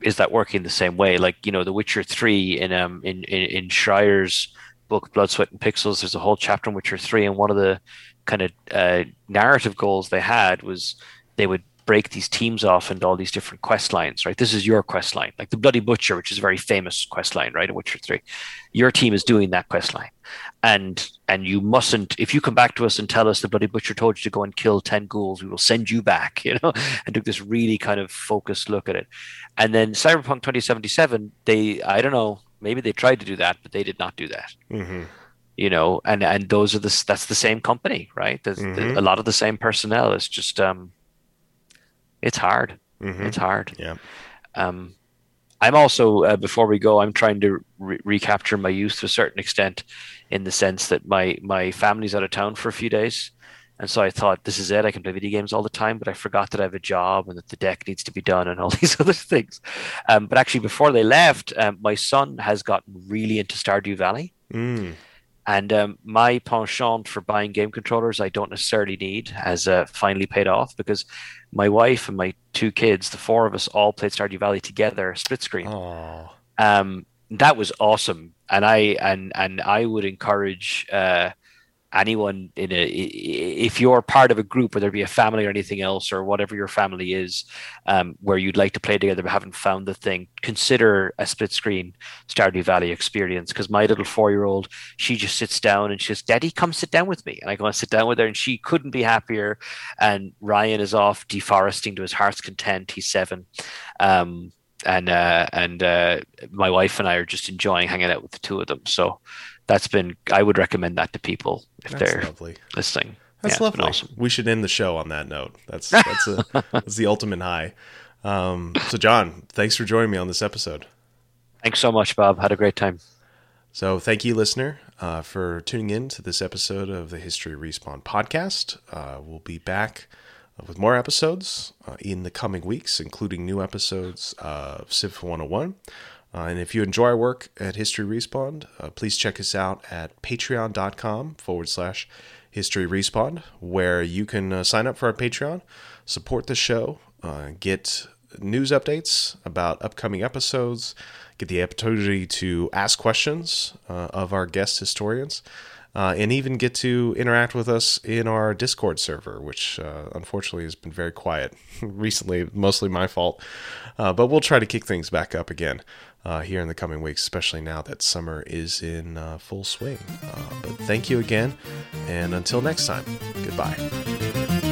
is that working the same way? Like you know, The Witcher Three in um in in, in Schreier's book Blood, Sweat, and Pixels. There's a whole chapter on Witcher Three, and one of the kind of uh, narrative goals they had was they would break these teams off into all these different quest lines, right? This is your quest line, like the Bloody Butcher, which is a very famous quest line, right? In Witcher 3. Your team is doing that quest line. And and you mustn't, if you come back to us and tell us the Bloody Butcher told you to go and kill 10 ghouls, we will send you back, [LAUGHS] you know, and took this really kind of focused look at it. And then Cyberpunk 2077, they, I don't know, maybe they tried to do that, but they did not do that Mhm. you know and and those are the that's the same company right there's Mhm. a lot of the same personnel it's just um it's hard Mhm. it's hard Yeah. um i'm also uh, before we go i'm trying to re- recapture my youth to a certain extent in the sense that my my family's out of town for a few days. And so i thought this is it. I can play video games all the time but i forgot that i have a job and that the deck needs to be done and all [LAUGHS] these other things. Um, but actually before they left um, my son has gotten really into stardew valley. Mm. And um, my penchant for buying game controllers I don't necessarily need has uh, finally paid off because my wife and my two kids, the four of us, all played Stardew Valley together, split screen. Oh. Um, that was awesome, and I and and I would encourage uh, anyone in a if you're part of a group whether it be a family or anything else or whatever your family is um, where you'd like to play together but haven't found the thing consider a split screen stardew valley experience. Because my little four-year-old she just sits down and she says daddy come sit down with me. And i go and sit down with her and she couldn't be happier. And ryan is off deforesting to his heart's content. He's seven. Um, and uh, and uh, my wife and I are just enjoying hanging out with the two of them. So that's been I would recommend that to people if That's they're lovely. listening. That's Yeah, lovely. awesome. We should end the show on that note. That's [LAUGHS] that's a, that's the ultimate high. Um, so, John, thanks for joining me on this episode. Thanks so much, Bob. Had a great time. So, thank you, listener, uh, for tuning in to this episode of the History Respawn podcast. Uh, we'll be back with more episodes uh, in the coming weeks, including new episodes of Civ 101. Uh, and if you enjoy our work at History Respawn, uh, please check us out at patreon.com forward slash History Respawn, where you can uh, sign up for our Patreon, support the show, uh, get news updates about upcoming episodes, get the opportunity to ask questions uh, of our guest historians, uh, and even get to interact with us in our Discord server, which unfortunately has been very quiet [LAUGHS] recently, mostly my fault. But we'll try to kick things back up again uh, here in the coming weeks, especially now that summer is in uh, full swing. Uh, but thank you again, and until next time, goodbye.